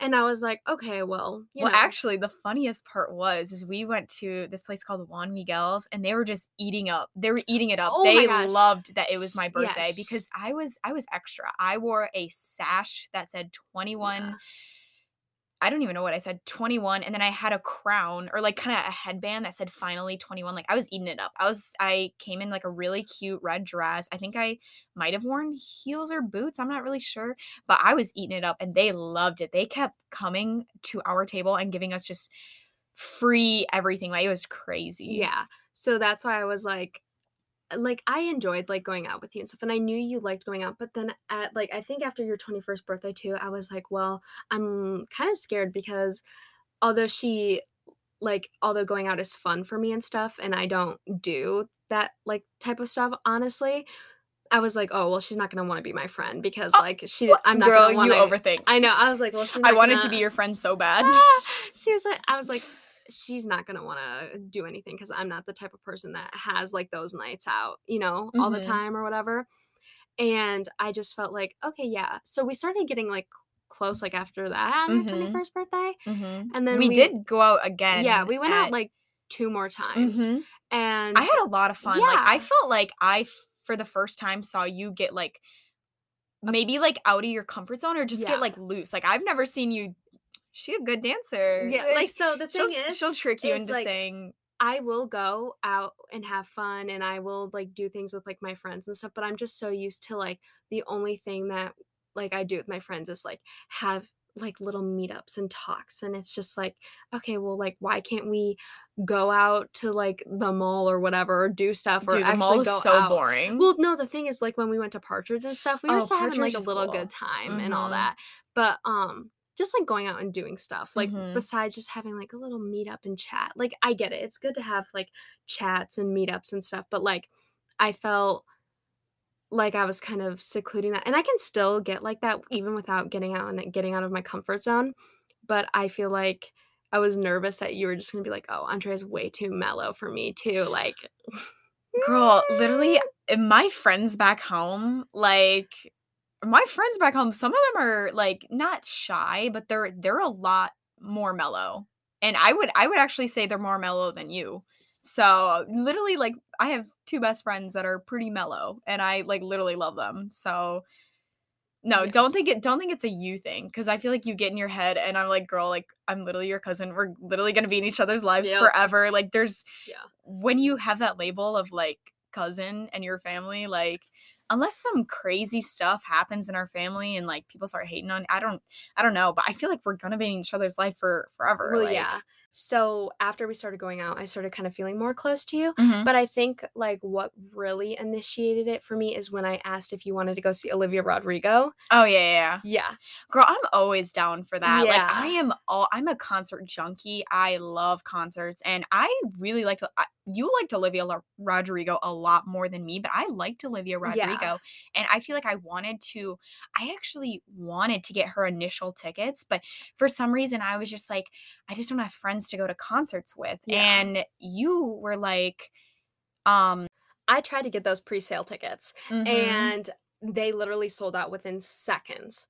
A: And i was like okay well
B: well,
A: know
B: actually, the funniest part was is we went to this place called Juan Miguel's, and they were just eating up. They were eating it up.
A: Oh
B: they loved that it was my birthday
A: yes.
B: because I was I was extra. I wore a sash that said 21.
A: Yeah.
B: I don't even know what I said, 21, and then I had a crown or like kind of a headband that said finally 21. Like I was eating it up. I was I came in like a really cute red dress. I think I might have worn heels or boots. I'm not really sure, but I was eating it up and they loved it. They kept coming to our table and giving us just free everything. Like it was crazy.
A: Yeah. So that's why I was like Uh, like I enjoyed like going out with you and stuff and I knew you liked going out but then at like I think after your 21st birthday too I was like well I'm kind of scared because although she like although going out is fun for me and stuff and I don't do that like type of stuff honestly I was like oh well she's not going to want to be my friend because
B: Oh,
A: like she I'm not
B: Girl,
A: going to
B: you
A: to
B: overthink.
A: I know I was like well she's
B: I wanted to
A: gonna-
B: be your friend so bad.
A: She was like, I was like, she's not gonna want to do anything because I'm not the type of person that has like those nights out, you know, all the
B: Mhm.
A: time or whatever. And I just felt like, okay, yeah. So we started getting like close, like after that on
B: Mhm.
A: her 21st birthday,
B: Mhm.
A: and then
B: we,
A: we,
B: did go out again.
A: yeah, we went
B: at-
A: out like two more times,
B: Mhm.
A: and
B: I had a lot of fun. Like I felt like I for the first time saw you get like maybe like out of your comfort zone or just
A: Yeah.
B: get like loose. Like I've never seen you. She a good dancer.
A: Yeah, like so the
B: she'll,
A: thing is
B: she'll trick you into
A: like,
B: saying
A: I will go out and have fun and I will like do things with like my friends and stuff, but I'm just so used to like the only thing that like I do with my friends is like have like little meetups and talks and it's just like okay well like why can't we go out to like the mall or whatever or do stuff or
B: dude,
A: actually go
B: so
A: out
B: boring.
A: well no the thing is like when we went to partridge and stuff we were
B: Oh,
A: still having like a little
B: cool.
A: good time and all
B: Mhm.
A: that but um just like going out and doing stuff like
B: Mhm.
A: besides just having like a little meetup and chat like i get it it's good to have like chats and meetups and stuff but like i felt like i was kind of secluding that and i can still get like that even without getting out and getting out of my comfort zone but i feel like i was nervous that you were just gonna be like oh andrea's way too mellow for me too like
B: Girl, literally, my friends back home, like my friends back home, some of them are like not shy, but they're they're a lot more mellow. And I would I would actually say they're more mellow than you. So literally, like I have two best friends that are pretty mellow, and I like literally love them. So no,
A: Yeah.
B: don't think it don't think it's a you thing because I feel like you get in your head, and I'm like, girl, like I'm literally your cousin. We're literally gonna be in each other's lives forever. Like there's
A: yeah
B: when you have that label of like cousin and your family, like unless some crazy stuff happens in our family and like people start hating on, I don't, I don't know, but I feel like we're gonna be in each other's life for forever.
A: well
B: like-
A: yeah so after we started going out i started kind of feeling more close to you
B: Mhm.
A: But I think like what really initiated it for me is when I asked if you wanted to go see Olivia Rodrigo.
B: Oh yeah, yeah, yeah,
A: Yeah.
B: girl, I'm always down for that. Like I am all, I'm a concert junkie. I love concerts, and I really like to. I, you liked Olivia Lo- Rodrigo a lot more than me, but I liked Olivia
A: Yeah.
B: Rodrigo, and I feel like I wanted to. I actually wanted to get her initial tickets, but for some reason I was just like, I just don't have friends to go to concerts with,
A: Yeah.
B: and you were like, um,
A: I tried to get those pre-sale tickets
B: mhm.
A: and they literally sold out within seconds.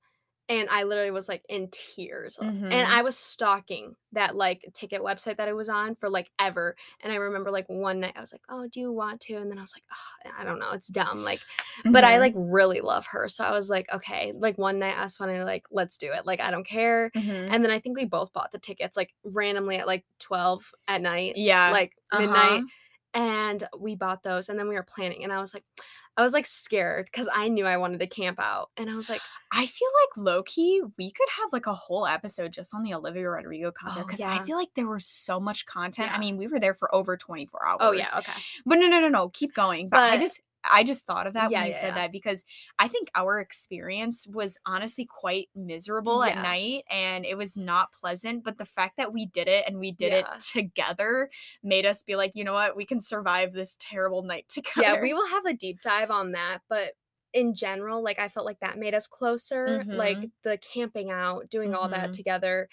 A: And I literally was like in tears.
B: Mhm.
A: And I was stalking that like ticket website that I was on for like ever. And I remember like one night I was like, "Oh, do you want to?" And then I was like, oh, "I don't know, it's dumb." Like but I
B: Mhm.
A: like really love her. So I was like, "Okay." Like one night I was finally like, "Let's do it." Like I don't care.
B: Mhm.
A: And then I think we both bought the tickets like randomly at like 12 at night,
B: yeah,
A: like midnight.
B: uh-huh.
A: And we bought those and then we were planning. And I was like, I was like scared because I knew I wanted to camp out. And I was like,
B: I feel like low key, we could have like a whole episode just on the Olivia Rodrigo concert
A: Oh,
B: because
A: yeah.
B: I feel like there was so much content. I mean, we were there for over 24 hours.
A: oh, yeah, okay.
B: But no, no, no, no, keep going. But, I just I just thought of that
A: Yeah,
B: when you
A: yeah,
B: said
A: yeah.
B: that because I think our experience was honestly quite miserable at night and it was not pleasant. But the fact that we did it and we did it together made us be like, you know what, we can survive this terrible night together.
A: Yeah, we will have a deep dive on that. But in general, like I felt like that made us closer. Like
B: Mhm.
A: the camping out, doing all that
B: Mhm.
A: together.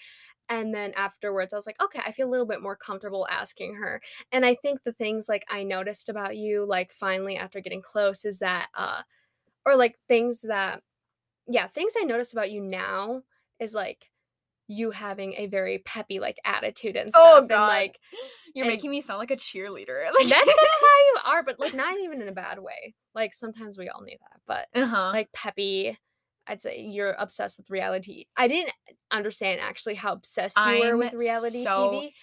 A: And then afterwards, I was like, okay, I feel a little bit more comfortable asking her. And I think the things like I noticed about you, like finally after getting close, is that, uh, or like things that, yeah, things I noticed about you now is like you having a very peppy like attitude and stuff.
B: Oh,
A: And
B: God.
A: like
B: You're
A: and-
B: making me sound like a cheerleader.
A: that's kind of how you are, but like not even in a bad way. Like sometimes we all need that, but
B: uh-huh.
A: like peppy. I'd say you're obsessed with reality. I didn't understand actually how obsessed you were
B: I'm
A: with reality
B: so-
A: TV.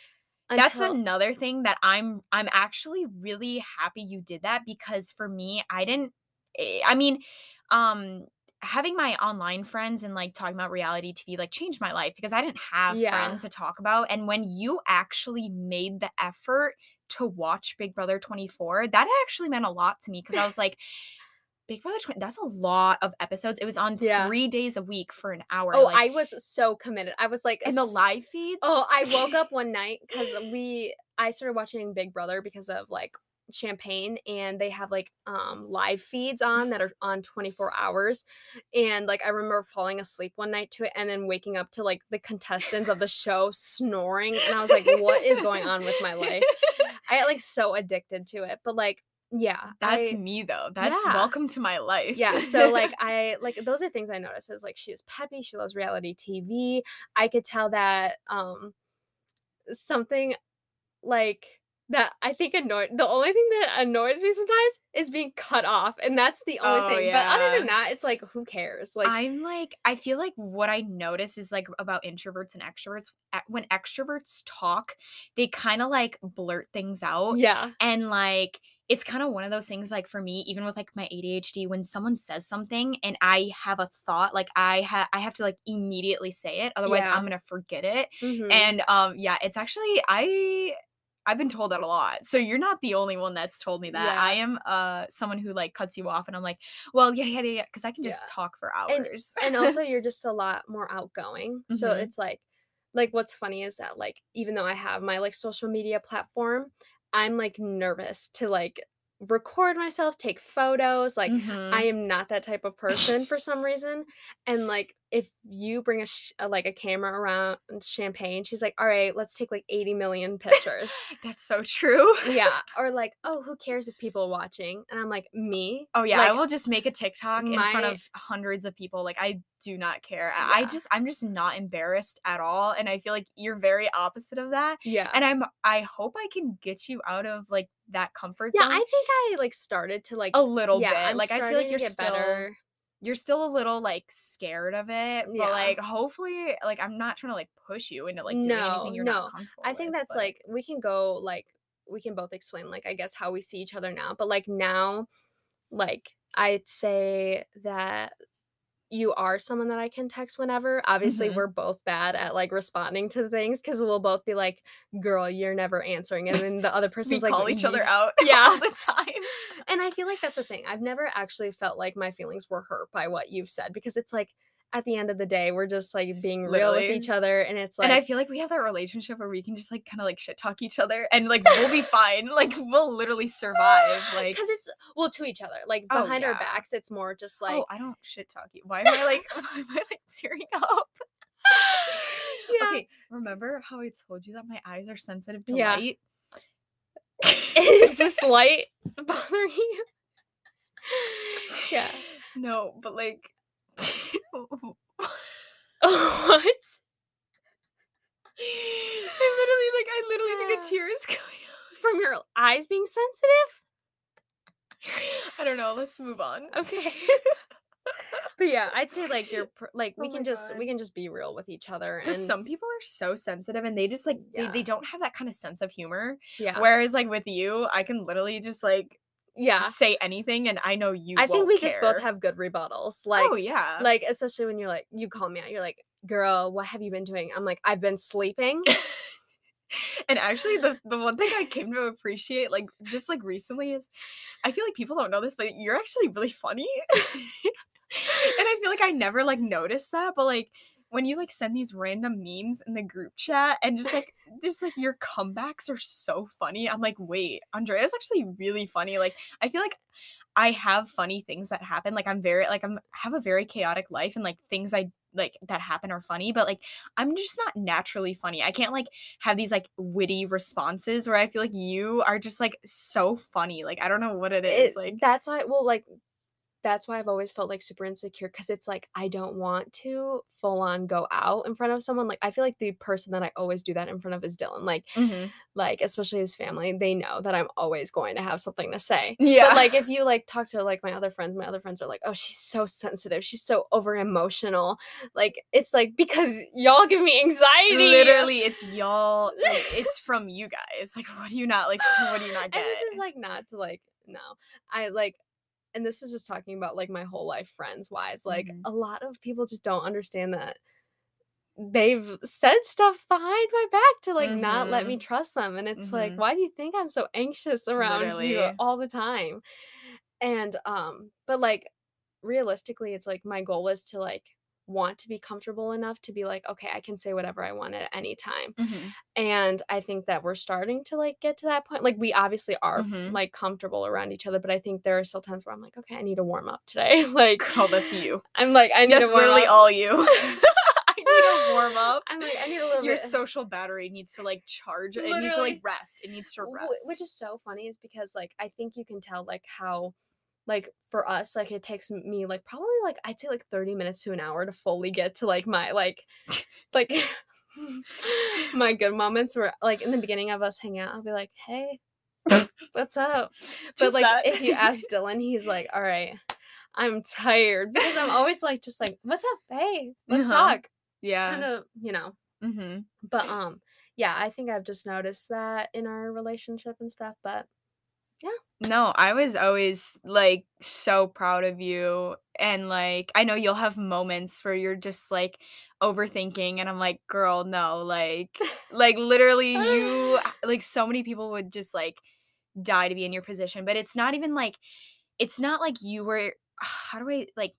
B: That's another thing that I'm I'm actually really happy you did that because for me I didn't eh, I mean um having my online friends and like talking about reality TV like changed my life because I didn't have
A: Yeah.
B: friends to talk about and when you actually made the effort to watch Big Brother 24 that actually meant a lot to me because I was like Big Brother 20 that's a lot of episodes it was on
A: Yeah.
B: 3 days a week for an hour
A: Oh,
B: like,
A: I was so committed. I was like,
B: and the live feeds
A: Oh, I woke up one night because we I started watching Big Brother because of like champagne and they have like um live feeds on that are on 24 hours and like i remember falling asleep one night to it and then waking up to like the contestants of the show snoring and i was like what is going on with my life i got like so addicted to it but like yeah
B: That's
A: I-
B: me though. That's
A: Yeah.
B: welcome to my life.
A: yeah so like i like those are things i noticed is like she is peppy she loves reality tv i could tell that um something like that I think annoyed the only thing that annoys me sometimes is being cut off, and that's the only
B: Oh,
A: thing. But other than that, it's like, who cares? Like,
B: I'm like, I feel like what I notice is like about introverts and extroverts. When extroverts talk, they kind of like blurt things out.
A: yeah,
B: And like, it's kind of one of those things, like for me, even with like my ADHD, when someone says something and I have a thought, like I have, I have to like immediately say it, otherwise
A: Yeah.
B: I'm gonna forget it.
A: mhm.
B: And um, yeah, it's actually I. I've been told that a lot. So you're not the only one that's told me that.
A: Yeah.
B: I am uh someone who like cuts you off and I'm like, well, yeah, yeah, yeah, yeah, because I can just
A: Yeah.
B: talk for hours.
A: and also you're just a lot more outgoing. So
B: Mhm.
A: it's like like what's funny is that like even though I have my like social media platform, I'm like nervous to like record myself, take photos. Like
B: Mhm.
A: I am not that type of person for some reason. And like if you bring a, sh- a like a camera around uh, champagne, she's like, "All right, let's take like 80 million pictures."
B: That's so true.
A: yeah, or like, "Oh, who cares if people are watching?" And I'm like, "Me?"
B: Oh yeah, I will just make a TikTok in front of hundreds of people. Like I do not care. I I just I'm just not embarrassed at all. And I feel like you're very opposite of that.
A: Yeah.
B: And I'm I hope I can get you out of like that comfort
A: yeah,
B: zone
A: I think I like started to like
B: a little
A: yeah,
B: bit.
A: I'm
B: like I feel like you're still
A: better.
B: You're still a little like scared of it. But
A: Yeah.
B: like hopefully like I'm not trying to like push you into like doing
A: No,
B: anything you're
A: no.
B: not comfortable
A: I think
B: with,
A: that's
B: but-
A: like we can go like we can both explain like I guess how we see each other now. But like now, like I'd say that you are someone that I can text whenever. Obviously,
B: Mhm.
A: we're both bad at like responding to things because we'll both be like, "Girl, you're never answering," and then the other person's like,
B: call each other out
A: Yeah.
B: all the time.
A: And I feel like that's a thing. I've never actually felt like my feelings were hurt by what you've said because it's like at the end of the day, we're just like being real with each other, and it's like
B: and I feel like we have that relationship where we can just like kind of like shit talk each other and like we'll be fine. Like we'll literally survive. Like
A: because it's well to each other like
B: Oh,
A: behind our backs it's more just oh, like
B: oh, I don't shit talk you. Why am I like why am I like tearing up?
A: yeah
B: Okay, remember how I told you that my eyes are sensitive to
A: Yeah.
B: light?
A: is this light bothering you yeah
B: No, but like
A: what
B: I literally like I literally think a tear is coming
A: from your eyes being sensitive.
B: I don't know. Let's move on.
A: okay but yeah i'd say like you're pr- like oh we
B: Oh
A: can just
B: God.
A: we can just be real with each other and
B: Because some people are so sensitive and they just like they, they don't have that kind of sense of humor.
A: yeah
B: Whereas like with you, I can literally just like
A: yeah
B: say anything and I know you.
A: i think we just both have good rebuttals oh, like
B: oh yeah.
A: like especially when you're like you call me out you're like girl what have you been doing i'm like i've been sleeping
B: and actually the the one thing I came to appreciate like just like recently is I feel like people don't know this, but you're actually really funny. and I feel like I never like noticed that, but like when you like send these random memes in the group chat and just like just like your comebacks are so funny. I'm like, wait, Andrea is actually really funny. Like I feel like I have funny things that happen. Like I'm very like I'm have a very chaotic life and like things I like that happen are funny, but like I'm just not naturally funny. I can't like have these like witty responses where I feel like you are just like so funny. Like I don't know what it is.
A: it-
B: like
A: that's why well like that's why I've always felt like super insecure because it's like I don't want to full on go out in front of someone. Like I feel like the person that I always do that in front of is Dylan. Like
B: Mhm.
A: like especially his family, they know that I'm always going to have something to say.
B: Yeah.
A: But like if you like talk to like my other friends, my other friends are like, "Oh, she's so sensitive. She's so over emotional." Like it's like because y'all give me anxiety.
B: literally it's y'all like, it's from you guys. Like what do you not like what do you not get?
A: And this is like not to like no. I like and this is just talking about like my whole life friends wise. Like
B: Mhm.
A: a lot of people just don't understand that they've said stuff behind my back to like not let me
B: Mhm.
A: trust them and it's like
B: Mhm.
A: why do you think I'm so anxious around you all the time? And um but like realistically it's like my goal is to like want to be comfortable enough to be like okay, I can say whatever I want at any time
B: Mhm.
A: and i think that we're starting to like get to that point like we obviously are
B: Mhm.
A: like comfortable around each other but i think there are still times where i'm like okay i need to warm up today like
B: oh, that's you.
A: i'm like i need
B: That's
A: to warm
B: literally
A: up.
B: all you. I need to warm up.
A: i'm like i need a little
B: Your
A: bit
B: social battery needs to like charge. It needs to like rest. It needs to rest.
A: which is so funny is because like i think you can tell like how like for us like it takes me like probably like i'd say like 30 minutes to an hour to fully get to like my like like My good moments were like in the beginning of us hanging out, I'll be like, hey, what's up? But
B: Just
A: like
B: that.
A: if you ask Dylan, he's like, all right, I'm tired because I'm always like, just like, what's up? Hey, let's
B: Uh-huh.
A: talk.
B: Yeah.
A: Kind of, you know.
B: hmm
A: But um, yeah, I think I've just noticed that in our relationship and stuff. But
B: No, I was always like so proud of you. And like, I know you'll have moments where you're just like overthinking, and I'm like, girl, no, like, like literally, you, like, so many people would just like die to be in your position. But it's not even like, it's not like you were, how do I like,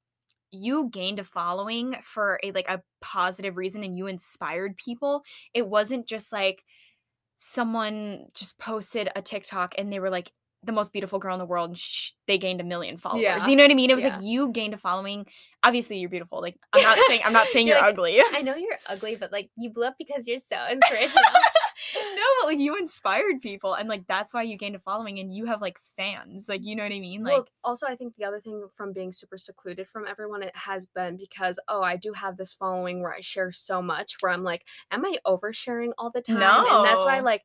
B: you gained a following for a like a positive reason and you inspired people. It wasn't just like someone just posted a TikTok and they were like the most beautiful girl in the world and sh- they gained a million followers.
A: Yeah.
B: You know what I mean? It was
A: Yeah.
B: like you gained a following. Obviously you're beautiful. Like I'm not saying I'm not saying
A: You're
B: you're
A: like,
B: ugly.
A: I know you're ugly, but like you blew up because you're so inspirational.
B: no, but like you inspired people and like that's why you gained a following and you have like fans. Like you know what I mean? Like
A: well, also, I think the other thing from being super secluded from everyone, it has been because, oh, I do have this following where I share so much, where I'm like, am I oversharing all the time? no. And that's why, like,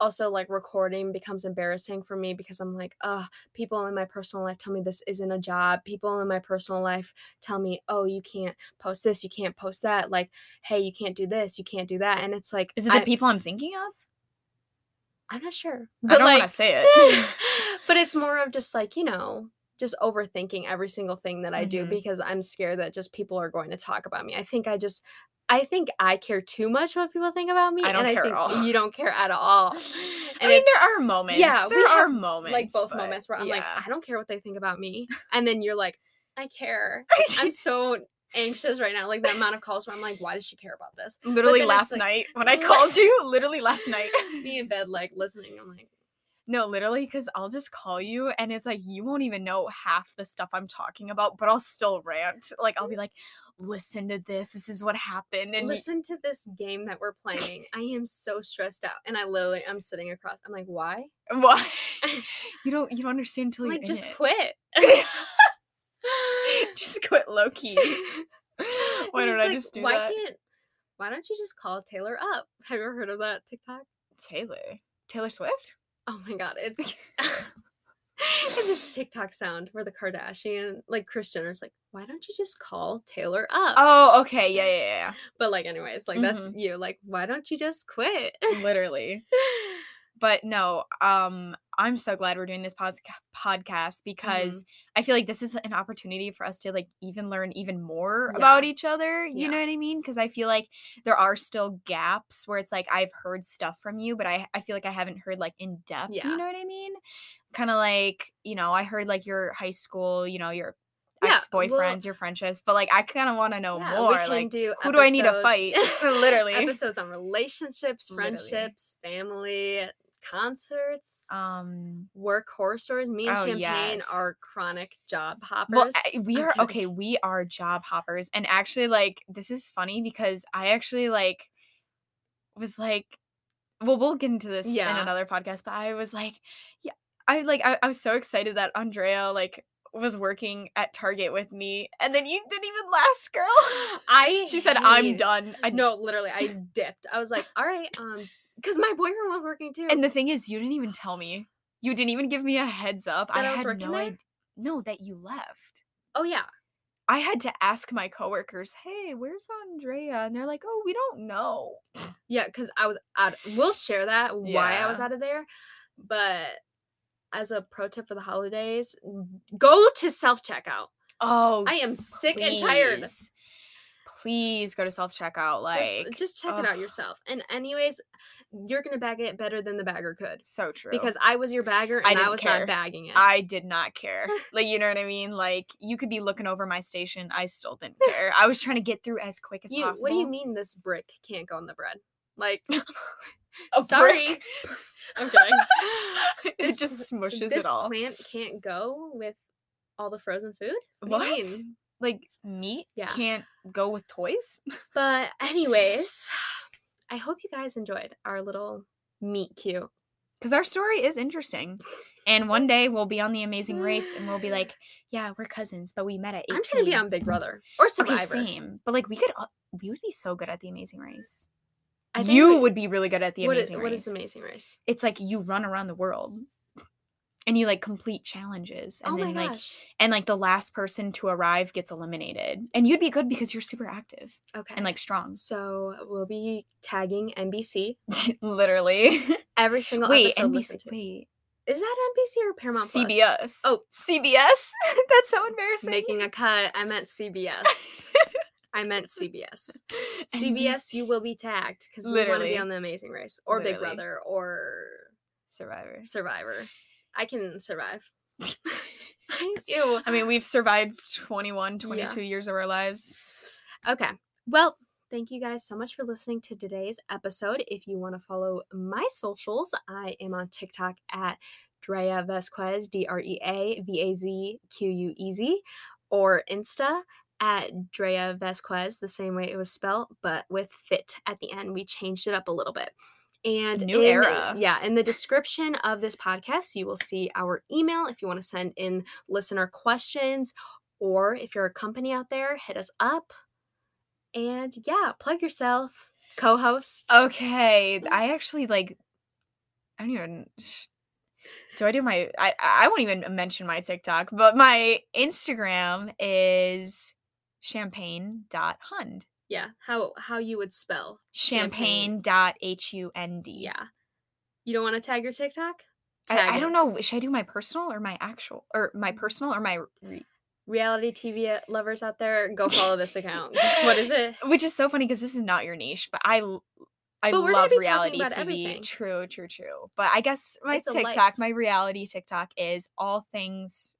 A: also, like, recording becomes embarrassing for me because I'm like, oh, people in my personal life tell me this isn't a job. People in my personal life tell me, oh, you can't post this, you can't post that. Like, hey, you can't do this, you can't do that. And it's like,
B: is it the
A: I,
B: people I'm thinking of?
A: I'm not sure.
B: But I don't
A: like,
B: want to say it.
A: but it's more of just like you know just overthinking every single thing that i do
B: Mhm.
A: because i'm scared that just people are going to talk about me i think i just i think i care too much what people think about me
B: I don't
A: and
B: care
A: i
B: at
A: think
B: all.
A: you don't care at all
B: I mean, there are moments.
A: yeah,
B: there are moments.
A: like both
B: but
A: moments where i'm like i don't care what they think about me and then you're like i care i'm so anxious right now like the amount of calls where i'm like why does she care about this
B: literally last
A: like-
B: night when I called you, literally last night.
A: me in bed like listening i'm like
B: No, literally, because I'll just call you and it's like you won't even know half the stuff I'm talking about, but I'll still rant. Like I'll be like, listen to this. This is what happened. And
A: listen to this game that we're playing. I am so stressed out. And I literally I'm sitting across. I'm like, why?
B: why? you don't you don't understand until
A: I'm
B: you're
A: like, just
B: it.
A: quit.
B: just quit low key. Why don't
A: it's
B: I just do
A: why
B: that?
A: can't why don't you just call Taylor up? Have you ever heard of that TikTok?
B: Taylor. Taylor Swift?
A: Oh my god, it's this TikTok sound where the Kardashian, like Kris Jenner's like, why don't you just call Taylor up?
B: Oh, okay. Yeah, yeah, yeah.
A: But like anyways, like that's
B: Mm-hmm.
A: you. Like, why don't you just quit?
B: Literally. But no, um, I'm so glad we're doing this pos- podcast because
A: Mm-hmm.
B: I feel like this is an opportunity for us to like even learn even more
A: Yeah.
B: about each other. You
A: Yeah.
B: know what I mean? Because I feel like there are still gaps where it's like I've heard stuff from you, but I I feel like I haven't heard like in depth.
A: Yeah.
B: You know what I mean? Kind of like you know I heard like your high school, you know your
A: Yeah,
B: ex boyfriends,
A: well-
B: your friendships, but like I kind of want to know
A: Yeah,
B: more. Like
A: do
B: who do I need to fight? Literally.
A: episodes on relationships,
B: Literally.
A: friendships, family, concerts,
B: um.
A: work horror stories. Me and
B: oh,
A: Champagne
B: yes.
A: are chronic job hoppers.
B: Well, we are okay. We are job hoppers, and actually, like, this is funny because I actually like was like, well, we'll get into this in another podcast. But I was like, yeah, I like, I, I was so excited that Andrea like was working at Target with me, and then you didn't even last, girl.
A: I
B: she said, "I'm done." I
A: No, literally, I dipped. I was like, all right, um, because my boyfriend was working too.
B: And the thing is, you didn't even tell me. You didn't even give me a heads up. I
A: I was
B: had
A: working
B: no
A: there?
B: idea. No, that you left.
A: oh yeah,
B: I had to ask my coworkers, "Hey, where's Andrea?" And they're like, "Oh, we don't know."
A: yeah, because I was out. We'll share that why I was out of there, but as a pro tip for the holidays, go to self checkout.
B: Oh,
A: I am sick and tired.
B: please. Please go to self checkout. Like,
A: just, just check it out yourself. And anyways, you're gonna bag it better than the bagger could.
B: so true.
A: Because I was your bagger and I,
B: didn't
A: was
B: care.
A: not bagging it.
B: I did not care. Like, you know what I mean? Like, you could be looking over my station. I still didn't care. I was trying to get through as quick as
A: you,
B: possible.
A: what do you mean this brick can't go on the bread? Like, sorry? I'm kidding.
B: it
A: This
B: just smushes it all.
A: plant can't go with all the frozen food. What?
B: What?
A: mean?
B: Like meat
A: Yeah.
B: can't go with toys?
A: But anyways, I hope you guys enjoyed our little meet cute.
B: Because our story is interesting. And one day we'll be on the amazing race and we'll be like, yeah, we're cousins, but we met at 18.
A: I'm trying to be on Big Brother or Survivor.
B: Okay, same. But like we could all- we would be so good at the amazing race.
A: I
B: you
A: we-
B: would be really good at the
A: what is
B: amazing
A: what is
B: race.
A: What is amazing Race?
B: it's like you run around the world and you like complete challenges and
A: oh
B: then
A: my
B: like
A: gosh.
B: and like the last person to arrive gets eliminated and you'd be good because you're super active
A: Okay.
B: and like strong
A: so we'll be tagging NBC
B: literally
A: every single
B: wait. NBC wait
A: Is that NBC or Paramount Plus?
B: CBS
A: Oh.
B: CBS that's so embarrassing
A: Making a cut. I meant CBS. I meant CBS. CBS, you will be tagged because we want to be on the Amazing Race or Big Brother or
B: Survivor
A: Survivor. I can survive. Ew.
B: I mean we've survived 21
A: Yeah.
B: 22 years of our lives
A: Okay. Well, thank you guys so much for listening to today's episode. If you want to follow my socials, I am on TikTok at Drea Vazquez, D R E A V A Z Q U E Z, or Insta at Drea Vazquez, the same way it was spelled, but with fit at the end. We changed it up a little bit. And
B: New
A: in-
B: era.
A: Yeah, in the description of this podcast, you will see our email if you want to send in listener questions, or if you're a company out there, hit us up. And yeah, plug yourself, co-host.
B: Okay, I actually like. I don't even. Do I do my? I I won't even mention my TikTok, but my Instagram is champagne.hund.
A: yeah, how how you would spell
B: Champagne dot H U N D.
A: Yeah. You don't want to tag your TikTok?
B: I,
A: Tag
B: I
A: it.
B: don't know. Should I do my personal or my actual or my personal or my re-
A: Reality TV lovers out there, go follow this account. what is it?
B: which is so funny because this is not your niche, but I
A: But we're
B: love reality
A: about
B: TV.
A: everything.
B: True, true, true. But I guess my
A: It's.
B: TikTok, my reality TikTok is all things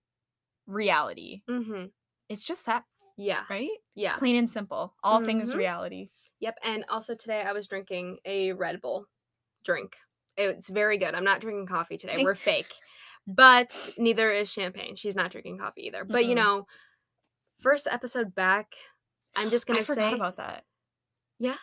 B: reality.
A: Mm-hmm.
B: It's just that,
A: Yeah.
B: right?
A: Yeah.
B: Plain and simple. All things
A: Mhm.
B: reality.
A: Yep. And also today I was drinking a Red Bull drink. It's very good. I'm not drinking coffee today. We're fake. But neither is champagne. She's not drinking coffee either. But you
B: Mm-mm.
A: know, first episode back, I'm just gonna
B: I
A: say
B: about that.
A: Yeah.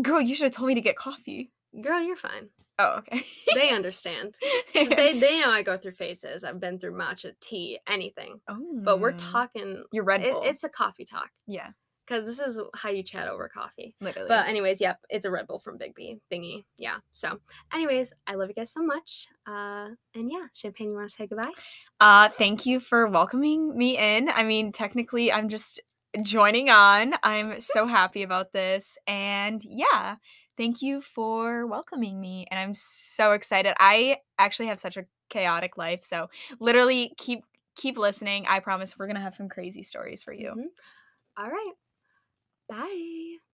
B: Girl, you should have told me to get coffee.
A: Girl, you're fine.
B: Oh, okay.
A: They understand. So they they know I go through phases. I've been through matcha, tea, anything.
B: oh,
A: But we're talking
B: Your Red
A: it-
B: Bull.
A: it's a coffee talk.
B: yeah,
A: Because this is how you chat over coffee.
B: literally.
A: But anyways, yep, it's a Red Bull from Big B thingy. Yeah. So, anyways, I love you guys so much. Uh, and yeah, Champagne, you want to say goodbye?
B: Uh, thank you for welcoming me in. I mean, technically, I'm just joining on. I'm so happy about this. And yeah, thank you for welcoming me. And I'm so excited. I actually have such a chaotic life. So literally keep keep listening. I promise we're gonna have some crazy stories for you.
A: Mhm. All right. Bye.